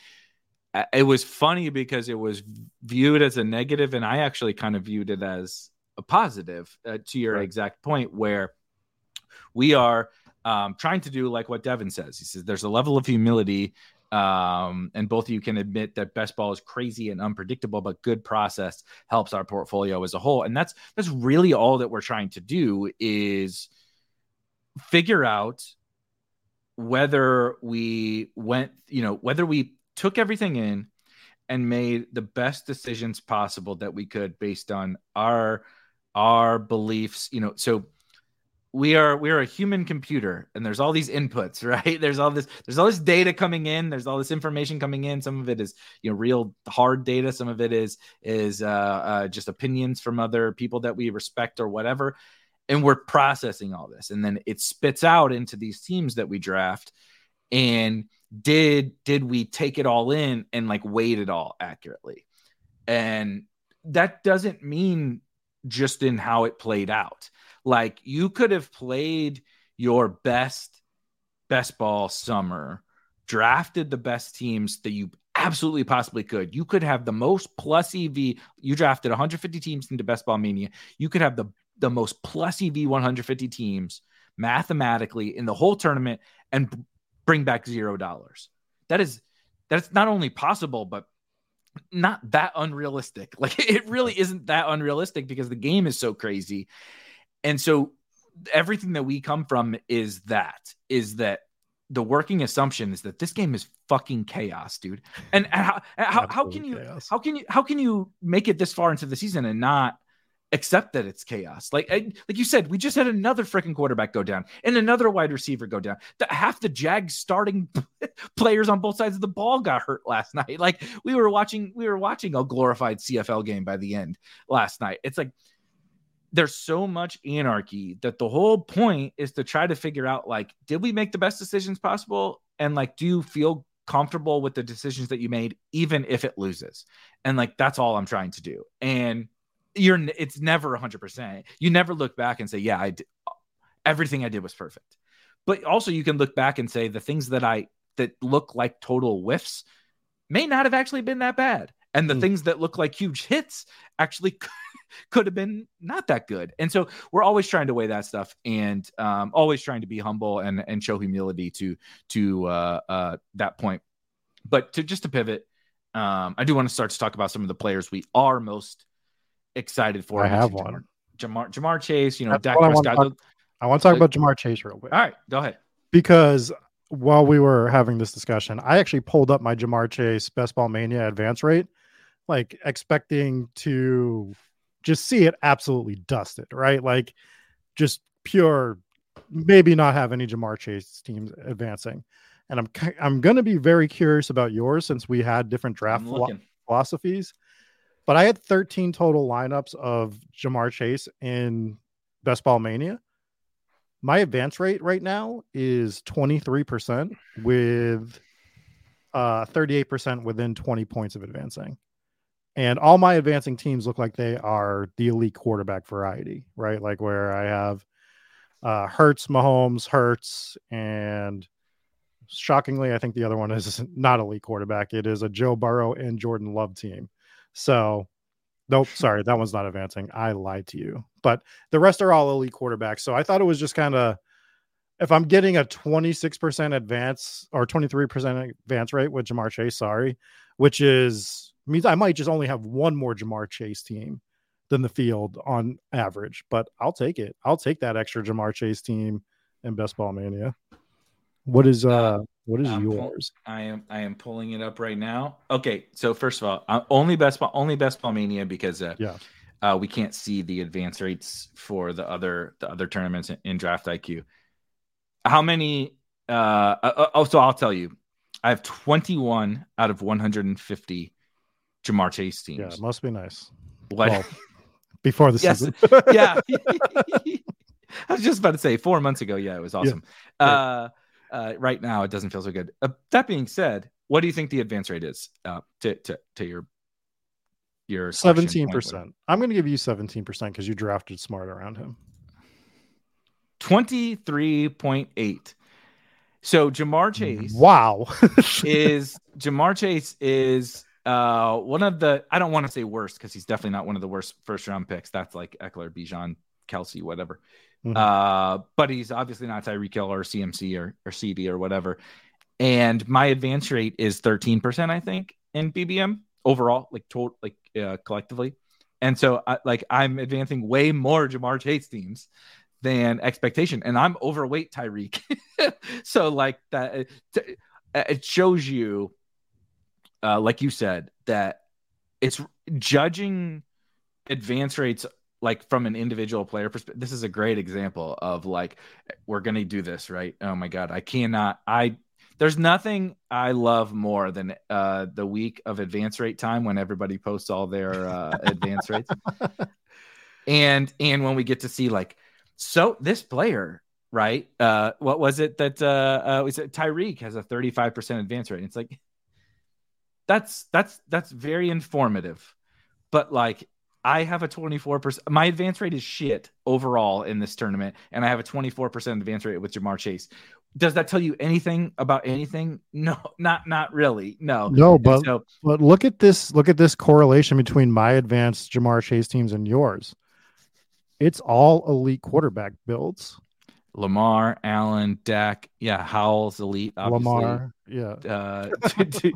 it was funny because it was viewed as a negative and i actually kind of viewed it as a positive uh, to your right. exact point where we are um, trying to do like what devin says he says there's a level of humility um, and both of you can admit that best ball is crazy and unpredictable, but good process helps our portfolio as a whole. And that's that's really all that we're trying to do is figure out whether we went, you know, whether we took everything in and made the best decisions possible that we could based on our our beliefs, you know. So we are we are a human computer and there's all these inputs right there's all this there's all this data coming in there's all this information coming in some of it is you know real hard data some of it is is uh, uh, just opinions from other people that we respect or whatever and we're processing all this and then it spits out into these teams that we draft and did did we take it all in and like weight it all accurately? And that doesn't mean just in how it played out. Like you could have played your best best ball summer, drafted the best teams that you absolutely possibly could. You could have the most plus EV. You drafted 150 teams into Best Ball Mania. You could have the the most plus EV 150 teams mathematically in the whole tournament and bring back zero dollars. That is that's not only possible, but not that unrealistic. Like it really isn't that unrealistic because the game is so crazy. And so everything that we come from is that is that the working assumption is that this game is fucking chaos, dude. And, and how, how, how can you chaos. how can you how can you make it this far into the season and not accept that it's chaos? Like I, like you said, we just had another freaking quarterback go down and another wide receiver go down. The, half the Jags starting players on both sides of the ball got hurt last night. Like we were watching we were watching a glorified CFL game by the end last night. It's like there's so much anarchy that the whole point is to try to figure out like did we make the best decisions possible? And like do you feel comfortable with the decisions that you made even if it loses? And like that's all i'm trying to do. And you're it's never 100% you never look back and say yeah i did everything i did was perfect. But also you can look back and say the things that i that look like total whiffs may not have actually been that bad. And the Mm. things that look like huge hits actually could have been not that good. And so we're always trying to weigh that stuff and um, always trying to be humble and and show humility to to uh, uh, that point. But to just to pivot, um, I do want to start to talk about some of the players we are most excited for. I have one. Ja'Marr, Ja'Marr Chase, you know, Dak I want Prescott. I want to talk about Ja'Marr Chase real quick All right, go ahead. because while we were having this discussion, I actually pulled up my Ja'Marr Chase Best Ball Mania advance rate, like expecting to just see it absolutely dusted, right? Like just pure, maybe not have any Ja'Marr Chase teams advancing. And I'm I'm going to be very curious about yours since we had different draft looking. philosophies. But I had 13 total lineups of Ja'Marr Chase in Best Ball Mania. My advance rate right now is 23% with uh 38% within 20 points of advancing. And all my advancing teams look like they are the elite quarterback variety, right? Like where I have uh Hurts, Mahomes, Hurts, and shockingly, I think the other one is not elite quarterback. It is a Joe Burrow and Jordan Love team. So, nope, sorry, that one's not advancing. I lied to you. But the rest are all elite quarterbacks. So I thought it was just kind of if I'm getting a 26% advance or 23% advance rate with Ja'Marr Chase, sorry, which is means I might just only have one more Ja'Marr Chase team than the field on average, but I'll take it. I'll take that extra Ja'Marr Chase team in Best Ball Mania. What is uh what is I'm pull- yours? I am I am pulling it up right now. Okay, so first of all, uh, only best ball only best ball mania because uh, Yeah. uh, we can't see the advance rates for the other the other tournaments in, in Draft IQ. How many? Uh, uh, oh, so I'll tell you, I have 21 out of 150 Ja'Marr Chase Yeah, it must be nice. What? Well, Before the Yes. season. yeah. I was just about to say four months ago. Yeah, it was awesome. Uh, uh, right now, it doesn't feel so good. Uh, that being said, what do you think the advance rate is uh, to, to to your your seventeen percent? I'm going to give you seventeen percent because you drafted smart around him. 23.8. So Ja'Marr Chase Wow. is Ja'Marr Chase is uh one of the I don't want to say worst because he's definitely not one of the worst first round picks. That's like Ekeler, Bijan, Kelce, whatever. Mhm. Uh, but he's obviously not Tyreek Hill or CMC or, or CD or whatever. And my advance rate is 13%, I think, in BBM overall, like total, like uh, collectively. And so, I, like, I'm advancing way more Ja'Marr Chase teams than expectation, and I'm overweight Tyreek. so, like that, it shows you, uh, like you said, that it's judging advance rates like from an individual player perspective. This is a great example of like we're gonna do this right. Oh my god, I cannot. I there's nothing I love more than uh, the week of advance rate time when everybody posts all their uh, advance rates, and and when we get to see like so this player right? Uh, what was it that uh, uh was it Tyreek has a 35% advance rate? It's like that's that's that's very informative. But like I have a 24%. My advance rate is shit overall in this tournament, and I have a 24% advance rate with Ja'Marr Chase. Does that tell you anything about anything? No, not not really. No, No, but so but look at this look at this correlation between my advanced Ja'Marr Chase teams and yours. It's all elite quarterback builds. Lamar, Allen, Dak, yeah, Howell's elite. Obviously. Lamar, yeah. Uh,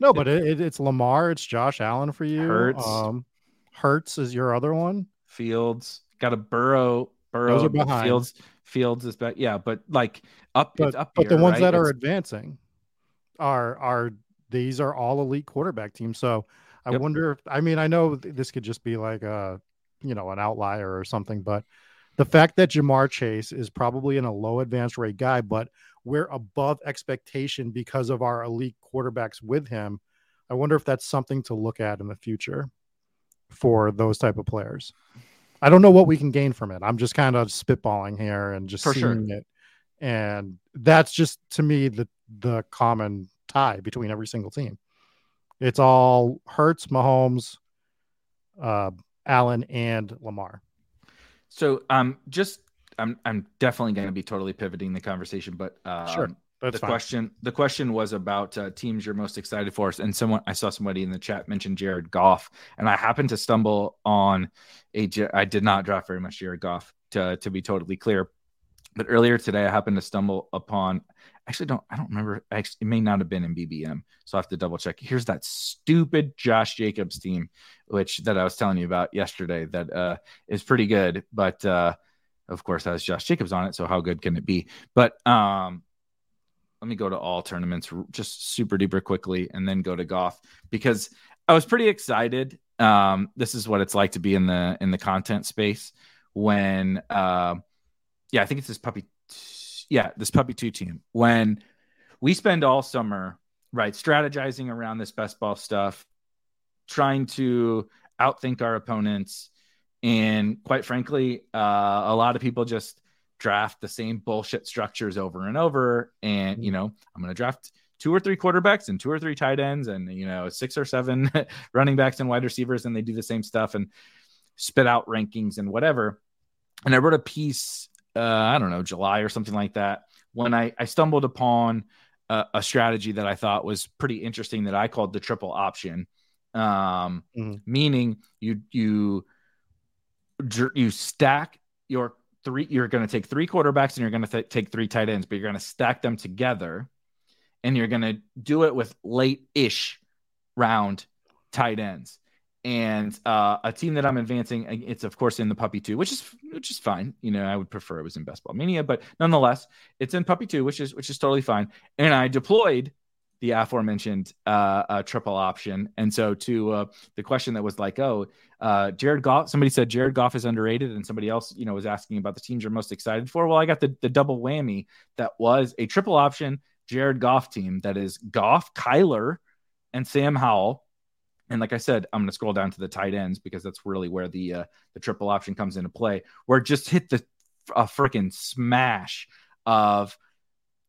No, but it, it- it's Lamar, it's Josh Allen for you. Hurts. Um Hurts is your other one. Fields got a Burrow. Burrow Those are behind. Fields. Fields is back. Yeah, but like up, But, it's up but the ones right? that are It's- advancing are are these are all elite quarterback teams. So I Yep. wonder if I mean I know this could just be like a you know an outlier or something, but the fact that Ja'Marr Chase is probably in a low advanced rate guy, but we're above expectation because of our elite quarterbacks with him. I wonder if that's something to look at in the future for those type of players. I don't know what we can gain from it. I'm just kind of spitballing here and just For sure. seeing it. And that's just to me the the common tie between every single team. It's all Hurts, Mahomes, uh, Allen, and Lamar. So um, just I'm I'm definitely going to be totally pivoting the conversation, but um, Sure, That's the fine. question the question was about uh, teams you're most excited for, and someone I saw somebody in the chat mention Jared Goff, and I happened to stumble on a I did not draft very much Jared Goff to to be totally clear, but earlier today I happened to stumble upon. Actually, don't I don't remember. Actually, it may not have been in BBM, so I have to double check. Here's that stupid Josh Jacobs team, which that I was telling you about yesterday. That uh, is pretty good, but uh, of course has Josh Jacobs on it. So how good can it be? But um, let me go to all tournaments just super duper quickly and then go to Goff because I was pretty excited. Um, this is what it's like to be in the in the content space when uh, yeah, I think it's this puppy yeah, this puppy two team. When we spend all summer right strategizing around this best ball stuff, trying to outthink our opponents, and quite frankly, uh, a lot of people just draft the same bullshit structures over and over. And, you know, I'm going to draft two or three quarterbacks and two or three tight ends and, you know, six or seven running backs and wide receivers. And they do the same stuff and spit out rankings and whatever. And I wrote a piece, uh, I don't know, July or something like that, when I, I stumbled upon a, a strategy that I thought was pretty interesting that I called the triple option. Um, Mhm. meaning you, you, you stack your three you're going to take three quarterbacks and you're going to th- take three tight ends but you're going to stack them together and you're going to do it with late-ish round tight ends. And uh, a team that i'm advancing it's of course in the puppy 2 which is which is fine. You know i would prefer it was in best ball mania but nonetheless it's in puppy 2 which is which is totally fine. And i deployed the aforementioned uh, uh, triple option and so to uh, the question that was like oh uh, Jared Goff. Somebody said Jared Goff is underrated, and somebody else, you know, was asking about the teams you're most excited for. Well, I got the the double whammy that was a triple option Jared Goff team that is Goff, Kyler, and Sam Howell. And like I said, I'm going to scroll down to the tight ends because that's really where the uh, the triple option comes into play. Where it just hit the a freaking smash of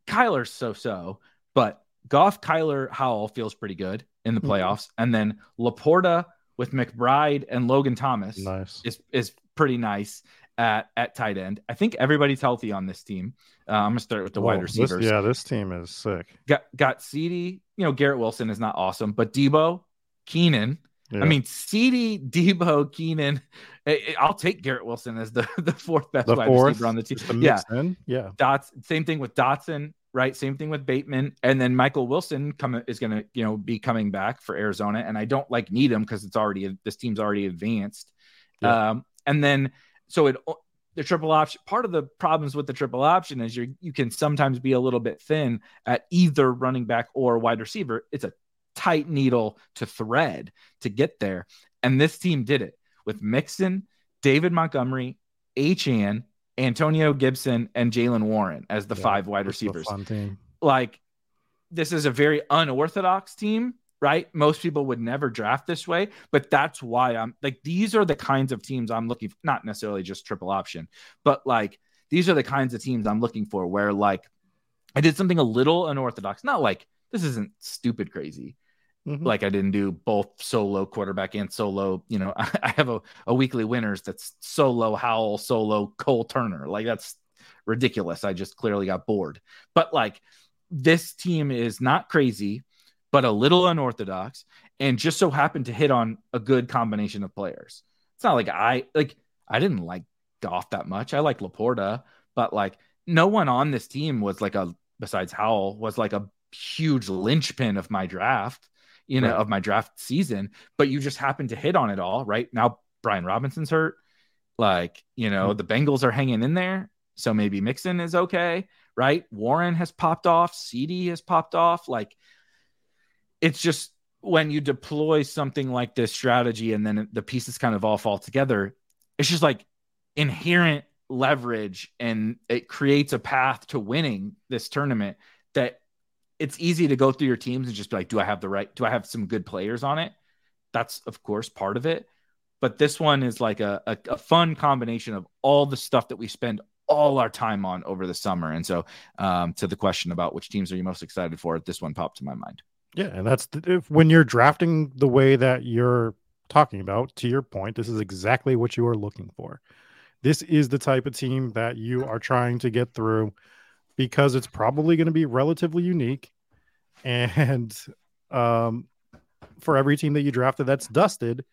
Kyler's so so, but Goff, Kyler, Howell feels pretty good in the Mhm. playoffs, and then Laporta with McBride and Logan Thomas Nice. is is pretty nice at at tight end. I think everybody's healthy on this team. Uh, I'm gonna start with the Oh, wide this- receivers. yeah, this team is sick. Got got CD. You know, Garrett Wilson is not awesome, but Debo, Keenan. Yeah. I mean, CD, Debo, Keenan. I- I- I'll take Garrett Wilson as the the fourth best the wide fourth receiver on the team. Yeah, in. Yeah. Dots. Same thing with Dotson, right? Same thing with Bateman, and then Michael Wilson come is going to you know be coming back for Arizona, and I don't like need him because it's already this team's already advanced. Yeah. Um, and then so it the triple option. Part of the problems with the triple option is you you can sometimes be a little bit thin at either running back or wide receiver. It's a tight needle to thread to get there, and this team did it with Mixon, David Montgomery, Achane, Antonio Gibson, and Jalen Warren as the Yeah, five wide This is a receivers. Like, this is a very unorthodox team, right? Most people would never draft this way, but that's why I'm like, these are the kinds of teams I'm looking for, not necessarily just triple option, but like these are the kinds of teams I'm looking for where like I did something a little unorthodox, not like this isn't stupid crazy. Mhm. Like I didn't do both solo quarterback and solo, you know, I have a, a weekly winners that's solo Howell, solo Cole Turner. Like that's ridiculous. I just clearly got bored. But like this team is not crazy, but a little unorthodox and just so happened to hit on a good combination of players. It's not like I like I didn't like Goff that much. I like Laporta, but like no one on this team was like a besides Howell was like a huge linchpin of my draft, you know, Right. of my draft season. But you just happened to hit on it all, right? Now Brian Robinson's hurt. Like, you know, mm-hmm. the Bengals are hanging in there. So maybe Mixon is okay, right? Warren has popped off, CD has popped off. Like it's just when you deploy something like this strategy and then the pieces kind of all fall together, it's just like inherent leverage and it creates a path to winning this tournament it's easy to go through your teams and just be like, do I have the right, do I have some good players on it? That's of course part of it. But this one is like a, a, a fun combination of all the stuff that we spend all our time on over the summer. And so, um, to the question about which teams are you most excited for, this one popped to my mind. Yeah, and that's the, if when you're drafting the way that you're talking about. To your point, this is exactly what you are looking for. This is the type of team that you are trying to get through because it's probably going to be relatively unique, and um, for every team that you drafted that's dusted,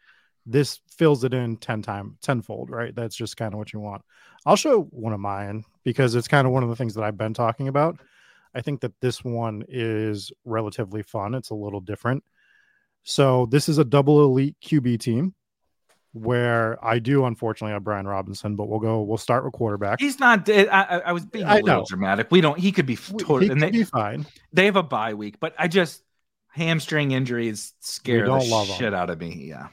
this fills it in ten time tenfold. Right? That's just kind of what you want. I'll show one of mine because it's kind of one of the things that I've been talking about. I think that this one is relatively fun. It's a little different. So this is a double elite QB team where I do unfortunately have Brian Robinson, but we'll go. We'll start with quarterback. He's not. I, I, was being a I little dramatic. We don't. He could be We- total. he could they, be fine. they have a bye week, but I just hamstring injuries scare don't the love shit out of me. Yeah.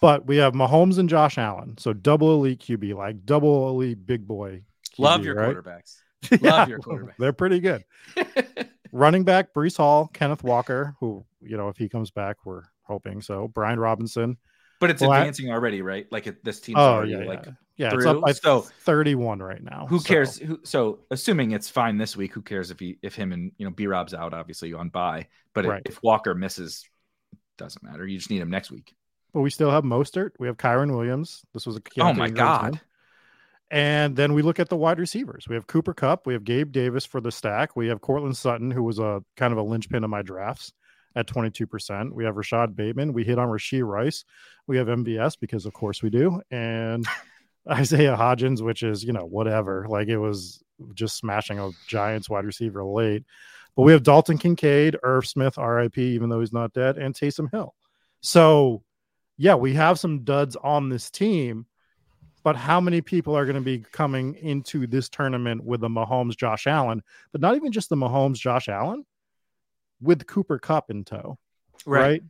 But we have Mahomes and Josh Allen. So double elite QB, like double elite big boy. QB, Love your right? quarterbacks. Yeah, your quarterbacks. They're pretty good. Running back, Breece Hall, Kenneth Walker, who, you know, if he comes back, we're hoping so. Brian Robinson. But it's Well, I- advancing already, right? Like it, this team's Oh, already yeah. like yeah. Yeah, it's up by So- 31 right now. who so- cares? Who, so assuming it's fine this week, who cares if he if him and you know B Rob's out, obviously on bye. But if- Right. if Walker misses, doesn't matter. You just need him next week. But we still have Mostert. We have Kyren Williams. This was a oh my god. And then we look at the wide receivers. We have Cooper Kupp. We have Gabe Davis for the stack. We have Courtland Sutton, who was a kind of a linchpin of my drafts at 22%. We have Rashod Bateman. We hit on Rashee Rice. We have MVS because, of course, we do. And Isaiah Hodgins, which is, you know, whatever. Like it was just smashing a Giants wide receiver late. But we have Dalton Kincaid, Irv Smith, RIP, even though he's not dead, and Taysom Hill. So, yeah, we have some duds on this team but how many people are going to be coming into this tournament with the Mahomes Josh Allen, but not even just the Mahomes Josh Allen with Cooper Kupp in tow, right?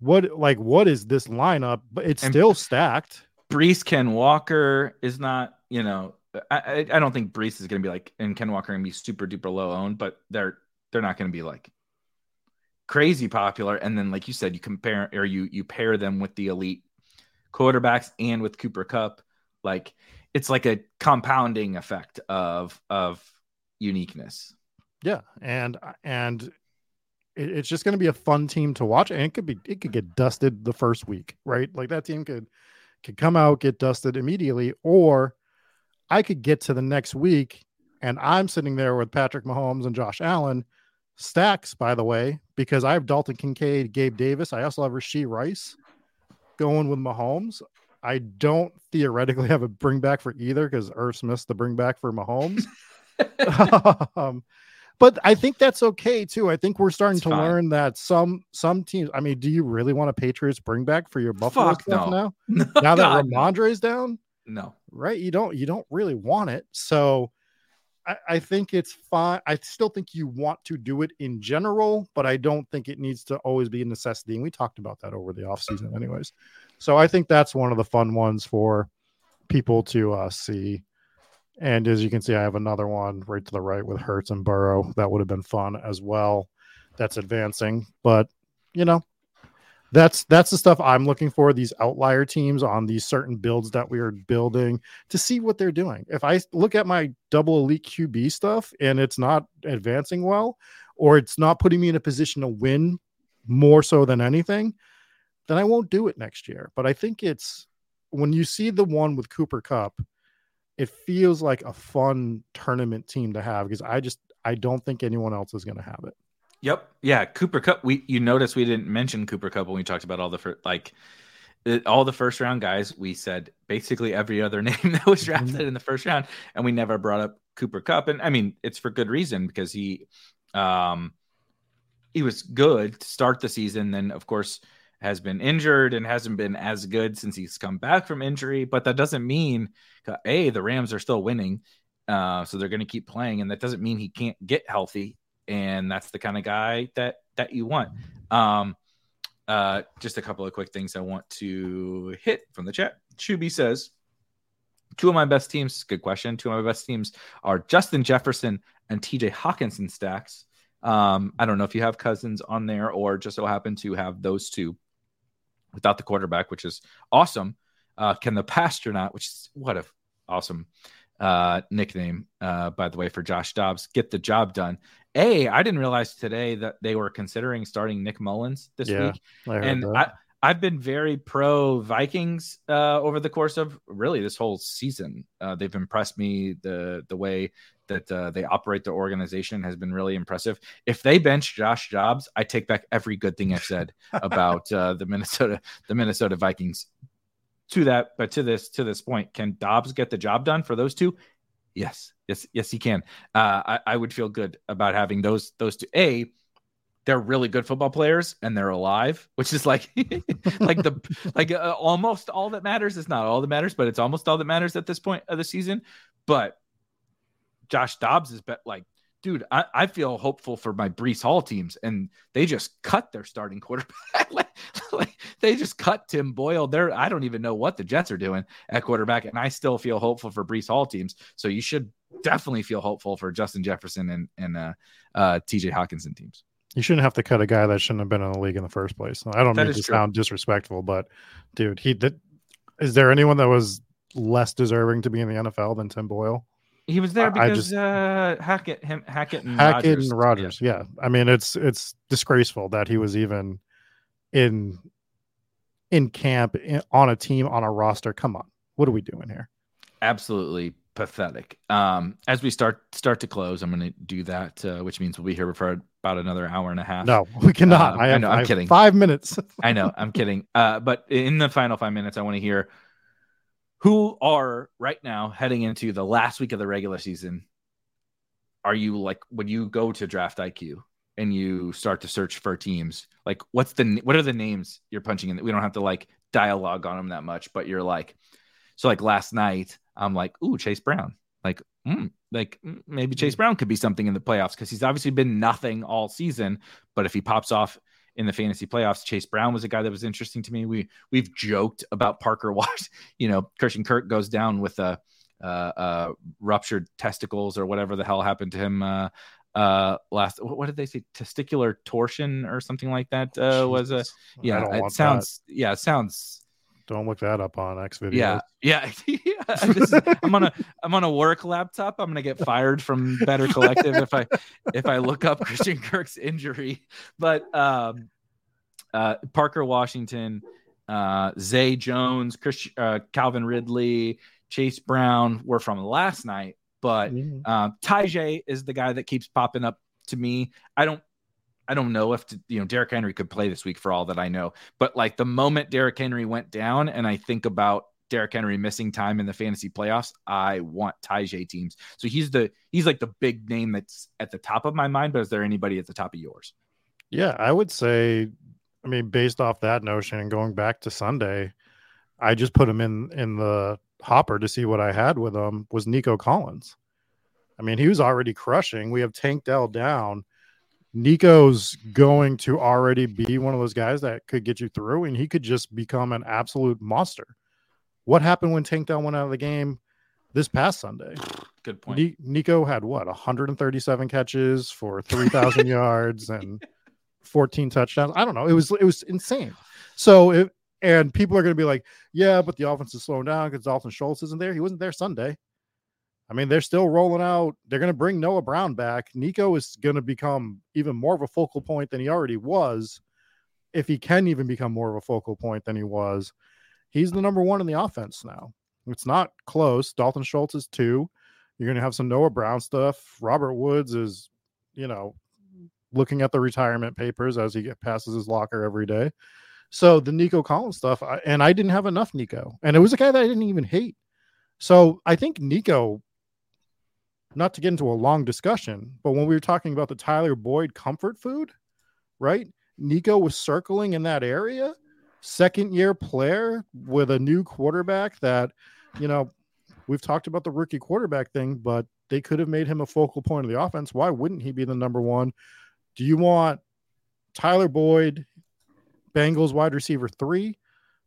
What like what is this lineup? But it's And- still stacked. Breece Ken Walker is not, you know, I I, I don't think Breece is going to be like and Ken Walker going to be super duper low owned, but they're they're not going to be like crazy popular. And then, like you said, you compare or you you pair them with the elite quarterbacks and with Cooper Kupp, like it's like a compounding effect of of uniqueness. Yeah, and and it, it's just going to be a fun team to watch, and it could be it could get dusted the first week, right? Like that team could could come out get dusted immediately, or I could get to the next week and I'm sitting there with Patrick Mahomes and Josh Allen stacks, by the way, because I have Dalton Kincaid, Gabe Davis. I also have Rashee Rice going with Mahomes. I don't theoretically have a bring back for either because Irv Smith's the bring back for Mahomes. um, but I think that's okay too. I think we're starting It's to fine. learn that some some teams. I mean, do you really want a Patriots bring back for your Buffalo Fuck stuff no. now? Now that God, no. Rhamondre's down, no. right? You don't you don't really want it. So I, I think it's fine. I still think you want to do it in general, but I don't think it needs to always be a necessity. And we talked about that over the offseason, anyways. So I think that's one of the fun ones for people to uh, see. And as you can see, I have another one right to the right with Hurts and Burrow. That would have been fun as well. That's advancing, but you know, that's that's the stuff I'm looking for. These outlier teams on these certain builds that we are building to see what they're doing. If I look at my double elite QB stuff and it's not advancing well, or it's not putting me in a position to win more so than anything, then I won't do it next year. But I think it's when you see the one with Cooper Kupp, it feels like a fun tournament team to have because I just I don't think anyone else is going to have it. Yep. Yeah. Cooper Kupp. We you notice we didn't mention Cooper Kupp when we talked about all the first like it, all the first round guys. We said basically every other name that was drafted in the first round, and we never brought up Cooper Kupp. And I mean, it's for good reason because he um he was good to start the season. Then of course has been injured and hasn't been as good since he's come back from injury. But that doesn't mean a the Rams are still winning. Uh, so they're going to keep playing, and that doesn't mean he can't get healthy and that's the kind of guy that that you want. Um, uh, just a couple of quick things I want to hit from the chat. Chuby says, two of my best teams. Good question. Two of my best teams are Justin Jefferson and TJ Hockenson stacks. Um, I don't know if you have Cousins on there or just so happen to have those two without the quarterback, which is awesome. Uh, can the Passtronaut, which is what a awesome uh, nickname, uh, by the way, for Josh Dobbs, get the job done. A, I didn't realize today that they were considering starting Nick Mullens this yeah, week, I and that. I, I've been very pro Vikings uh, over the course of really this whole season. Uh, they've impressed me. the The way that uh, they operate the organization has been really impressive. If they bench Josh Dobbs, I take back every good thing I've said about uh, the Minnesota the Minnesota Vikings. To that, but to this to this point, can Dobbs get the job done for those two? Yes, yes, yes, he can. Uh, I, I would feel good about having those those two. A, they're really good football players and they're alive, which is like like the like uh, almost all that matters. It's not all that matters, but it's almost all that matters at this point of the season. But Josh Dobbs is bet like dude, I, I, feel hopeful for my Breece Hall teams, and they just cut their starting quarterback. like, like, they just cut Tim Boyle. There, I don't even know what the Jets are doing at quarterback, and I still feel hopeful for Breece Hall teams. So you should definitely feel hopeful for Justin Jefferson and and uh, uh, T.J. Hockenson teams. You shouldn't have to cut a guy that shouldn't have been in the league in the first place. I don't that mean to true. sound disrespectful, but dude, he did. Is there anyone that was less deserving to be in the NFL than Tim Boyle? He was there because just, uh, Hackett, him, Hackett, and Hackett Rodgers. and Rodgers. Yeah. yeah, I mean it's it's disgraceful that he was even in in camp in, on a team on a roster. Come on, what are we doing here? Absolutely pathetic. Um, as we start start to close, I'm going to do that, uh, which means we'll be here for about another hour and a half. No, we cannot. Uh, I, have, I know. I'm I kidding. Five minutes. I know. I'm kidding. Uh, but in the final five minutes, I want to hear who are right now heading into the last week of the regular season are you like when you go to draft iq and you start to search for teams like what's the what are the names you're punching in? We don't have to like dialogue on them that much but you're like so like last night i'm like ooh chase brown. Like mm, like maybe chase brown could be something in the playoffs because he's obviously been nothing all season but if he pops off in the fantasy playoffs. Chase Brown was a guy that was interesting to me. We we've joked about Parker Wash. You know, Christian Kirk goes down with a uh, uh, ruptured testicles or whatever the hell happened to him uh, uh, last. What did they say? Testicular torsion or something like that uh, was a. Yeah, it sounds. That. Yeah, it sounds. Don't look that up on X video. Yeah, yeah. yeah. I'm on a I'm on a work laptop. I'm gonna get fired from Better Collective if I if I look up Christian Kirk's injury. But um, uh, Parker Washington, uh, Zay Jones, Chris, uh, Calvin Ridley, Chase Brown were from last night. But mm-hmm. um, Tyjae is the guy that keeps popping up to me. I don't I don't know if you know Derrick Henry could play this week for all that I know, but like the moment Derrick Henry went down, and I think about Derrick Henry missing time in the fantasy playoffs, I want Tyjae teams. So he's the he's like the big name that's at the top of my mind. But is there anybody at the top of yours? Yeah, I would say. I mean, based off that notion and going back to Sunday, I just put him in in the hopper to see what I had with him. Was Nico Collins? I mean, he was already crushing. We have Tank Dell down Nico's going to already be one of those guys that could get you through, and he could just become an absolute monster. What happened when Tank Dell went out of the game this past Sunday? Good point. Nico had what 137 catches for 3,000 yards and 14 touchdowns. I don't know. It was it was insane. So if and people are going to be like, yeah, but the offense is slowing down because Dalton Schultz isn't there. He wasn't there Sunday. I mean, they're still rolling out. They're going to bring Noah Brown back. Nico is going to become even more of a focal point than he already was, if he can even become more of a focal point than he was. He's the number one in the offense now. It's not close. Dalton Schultz is two. You're going to have some Noah Brown stuff. Robert Woods is, you know, looking at the retirement papers as he passes his locker every day. So the Nico Collins stuff, I, and I didn't have enough Nico, and it was a guy that I didn't even hate. So I think Nico, not to get into a long discussion, but when we were talking about the Tyler Boyd comfort food, right? Nico was circling in that area, second year player with a new quarterback that, you know, we've talked about the rookie quarterback thing, but they could have made him a focal point of the offense. Why wouldn't he be the number one? Do you want Tyler Boyd, Bengals wide receiver three,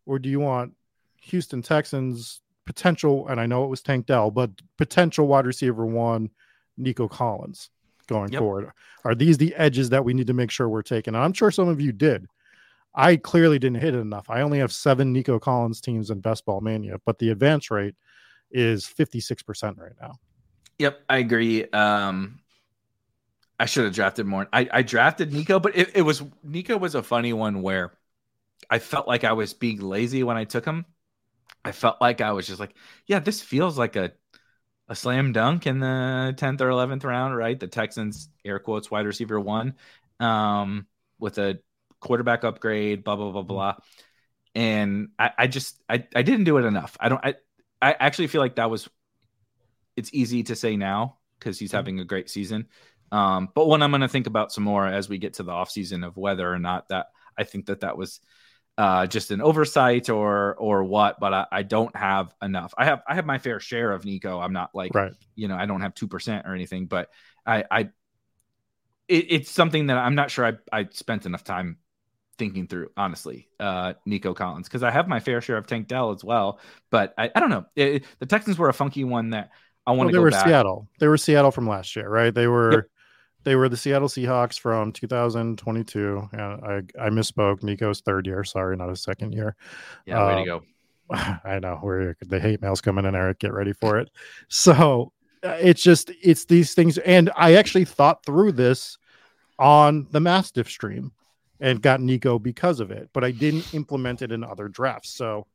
or do you want Houston Texans potential? And I know it was Tank Dell, but potential wide receiver one, Nico Collins going Yep. forward. Are these the edges that we need to make sure we're taking? And I'm sure some of you did. I clearly didn't hit it enough. I only have seven Nico Collins teams in Best Ball Mania, but the advance rate is 56% right now. Yep, I agree. Um, I should have drafted more. I, I drafted Nico, but it, it was Nico was a funny one where I felt like I was being lazy when I took him. I felt like I was just like, yeah, this feels like a a slam dunk in the 10th or 11th round, right? The Texans air quotes wide receiver one um with a quarterback upgrade, blah blah blah blah. And I, I just I, I didn't do it enough. I don't I I actually feel like that was it's easy to say now because he's having a great season. Um, but when I'm going to think about some more as we get to the offseason of whether or not that I think that that was uh, just an oversight or or what. But I, I don't have enough. I have I have my fair share of Nico. I'm not like Right. you know I don't have two percent or anything, but I I it, it's something that I'm not sure I I spent enough time thinking through honestly uh nico collins because i have my fair share of tank dell as well but i, I don't know It- it- the texans were a funky one that i want Well, to they go were back Seattle. They were Seattle from last year, right? They were Yep. They were the Seattle Seahawks from 2022. And I I misspoke. Nico's third year. Sorry, not his second year. yeah way to Um, go I know where the hate mail's coming in, Erik. Get ready for it. So uh, it's just it's these things, and I actually thought through this on the Mastiff stream and got Nico because of it, but I didn't implement it in other drafts. So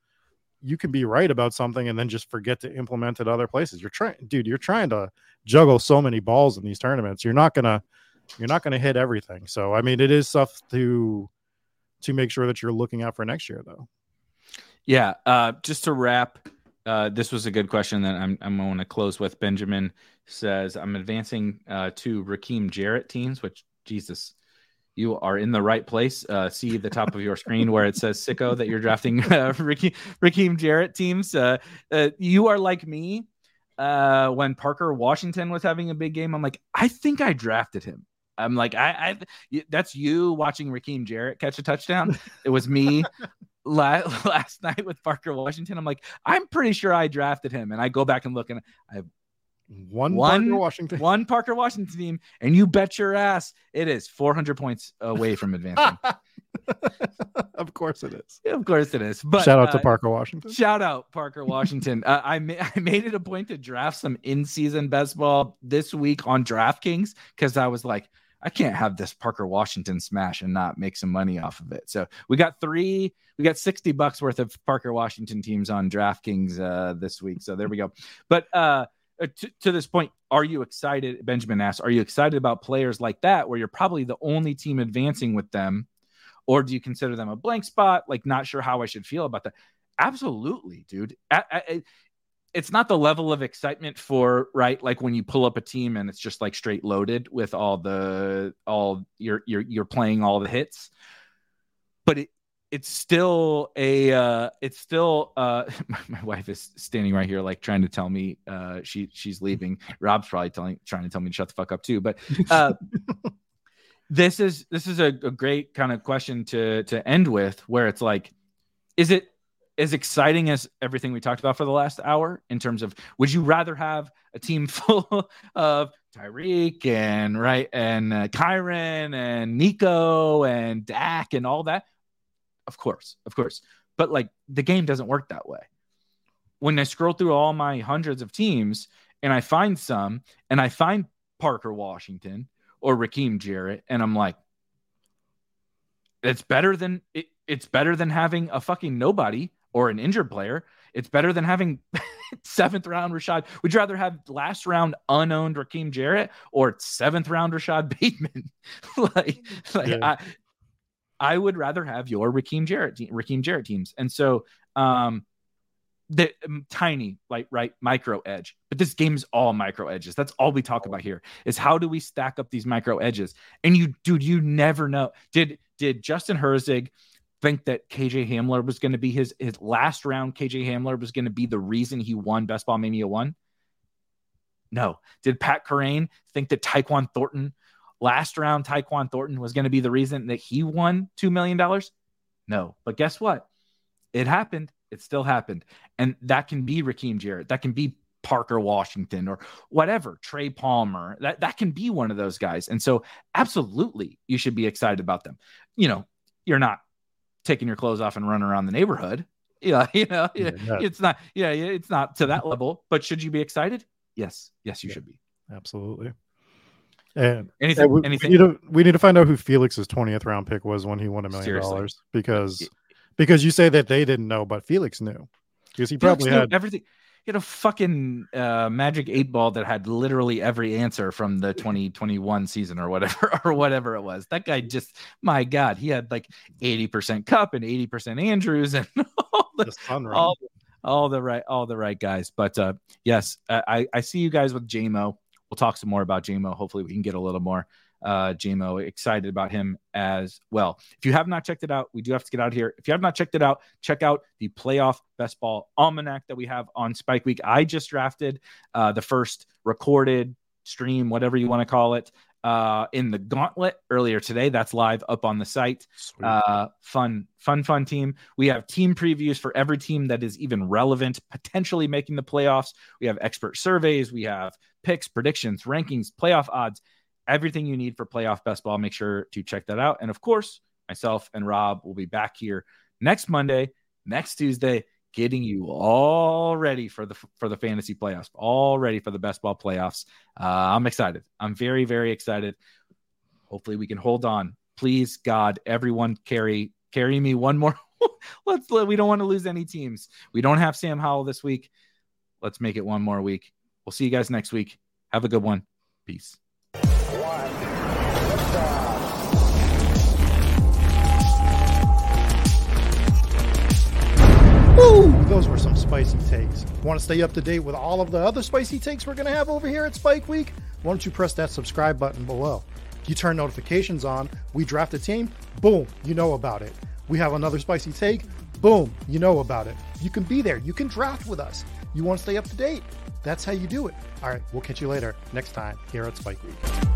you can be right about something and then just forget to implement it other places. You're trying, dude. You're trying to juggle so many balls in these tournaments. You're not gonna you're not gonna hit everything. So I mean, it is stuff to to make sure that you're looking out for next year, though. Yeah. Uh, just to wrap, uh, this was a good question that I'm, I'm going to close with. Benjamin says, I'm advancing uh, to Rakim Jarrett teams, which, Jesus, you are in the right place. Uh, see the top of your screen where it says sicko that you're drafting uh, Rakim, Rakim Jarrett teams. Uh, uh, you are like me. Uh, when Parker Washington was having a big game, I'm like, I think I drafted him. I'm like, I, I that's you watching Rakim Jarrett catch a touchdown. It was me la- last night with Parker Washington. I'm like, I'm pretty sure I drafted him, and I go back and look, and One, One- Parker Washington. one Parker Washington team, and you bet your ass it is 400 points away from advancing. of course it is. of course it is. But Shout out to uh, Parker Washington. Shout out Parker Washington. uh, I ma- I made it a point to draft some in-season best ball this week on DraftKings because I was like, I can't have this Parker Washington smash and not make some money off of it. So we got three, we got 60 bucks worth of Parker Washington teams on DraftKings uh, this week. So there we go. But uh, Uh, to, to this point, are you excited? Benjamin asks, are you excited about players like that where you're probably the only team advancing with them? Or do you consider them a blank spot? Like, not sure how I should feel about that. Absolutely, dude. I, I, it's not the level of excitement for right like when you pull up a team and it's just like straight loaded with all the all you're you're you're playing all the hits but it it's still a uh it's still uh my, my wife is standing right here like trying to tell me uh she she's leaving. Rob's probably telling trying to tell me to shut the fuck up too but uh this is this is a, a great kind of question to to end with where it's like is it as exciting as everything we talked about for the last hour in terms of would you rather have a team full of Tyreek and right and uh, Kyren and Nico and Dak and all that Of course, of course. But like the game doesn't work that way. When I scroll through all my hundreds of teams and I find some and I find Parker Washington or Rakim Jarrett, and I'm like, it's better than it, it's better than having a fucking nobody or an injured player. It's better than having seventh round Rashod. Would you rather have last round unowned Rakim Jarrett or seventh round Rashod Bateman? like, like Yeah. I, I would rather have your Rakim Jarrett, Rakim Jarrett teams. And so, um, the um, tiny, like right, micro edge. But this game is all micro edges. That's all we talk about here. Is how do we stack up these micro edges? And you, dude, you never know. Did did Justin Herzig think that KJ Hamler was going to be his his last round? KJ Hamler was going to be the reason he won Best Ball Mania one. No. Did Pat Kerrane think that Tyquan Thornton last round Tyquan Thornton was going to be the reason that he won two million dollars? No. But guess what? It happened. It still happened, and that can be Rakim Jarrett. That can be Parker Washington or whatever, Trey Palmer. That that can be one of those guys. And so absolutely you should be excited about them. You know, you're not taking your clothes off and running around the neighborhood. Yeah, you know, Yeah, yeah. it's not yeah, yeah, it's not to that level, but should you be excited? Yes. Yes, you Yeah. should be. Absolutely. And Anything and we, we anything need to we need to find out who Felix's twentieth round pick was when he won a million dollars because because you say that they didn't know, but Felix knew because he probably Felix knew had everything. He had a fucking uh, magic eight ball that had literally every answer from the 2021 season or whatever or whatever it was. That guy just, my God, he had like 80% Kupp and 80% Andrews and all the, the all, all the right, all the right guys. But uh, yes, I, I- I see you guys with JMO. We'll talk some more about JMO. Hopefully, we can get a little more uh, JMO excited about him as well. If you have not checked it out, we do have to get out of here. If you have not checked it out, check out the playoff best ball almanac that we have on Spike Week. I just drafted uh, the first recorded stream, whatever you want to call it, uh, in the gauntlet earlier today. That's live up on the site uh fun fun fun team we have team previews for every team that is even relevant potentially making the playoffs we have expert surveys we have picks predictions rankings playoff odds everything you need for playoff best ball make sure to check that out. And of course myself and rob will be back here next monday next tuesday getting you all ready for the for the fantasy playoffs all ready for the best ball playoffs. Uh, i'm excited. I'm very very excited. Hopefully we can hold on. Please god everyone carry carry me one more. Let's. We don't want to lose any teams. We don't have sam howell this week. Let's make it one more week we'll see you guys next week have a good one peace. Woo! Those were some spicy takes. Want to stay up to date with all of the other spicy takes we're going to have over here at Spike Week? Why don't you press that subscribe button below? You turn notifications on, we draft a team, boom, you know about it. We have another spicy take, boom, you know about it. You can be there, you can draft with us. You want to stay up to date? That's how you do it. All right, we'll catch you later next time here at Spike Week.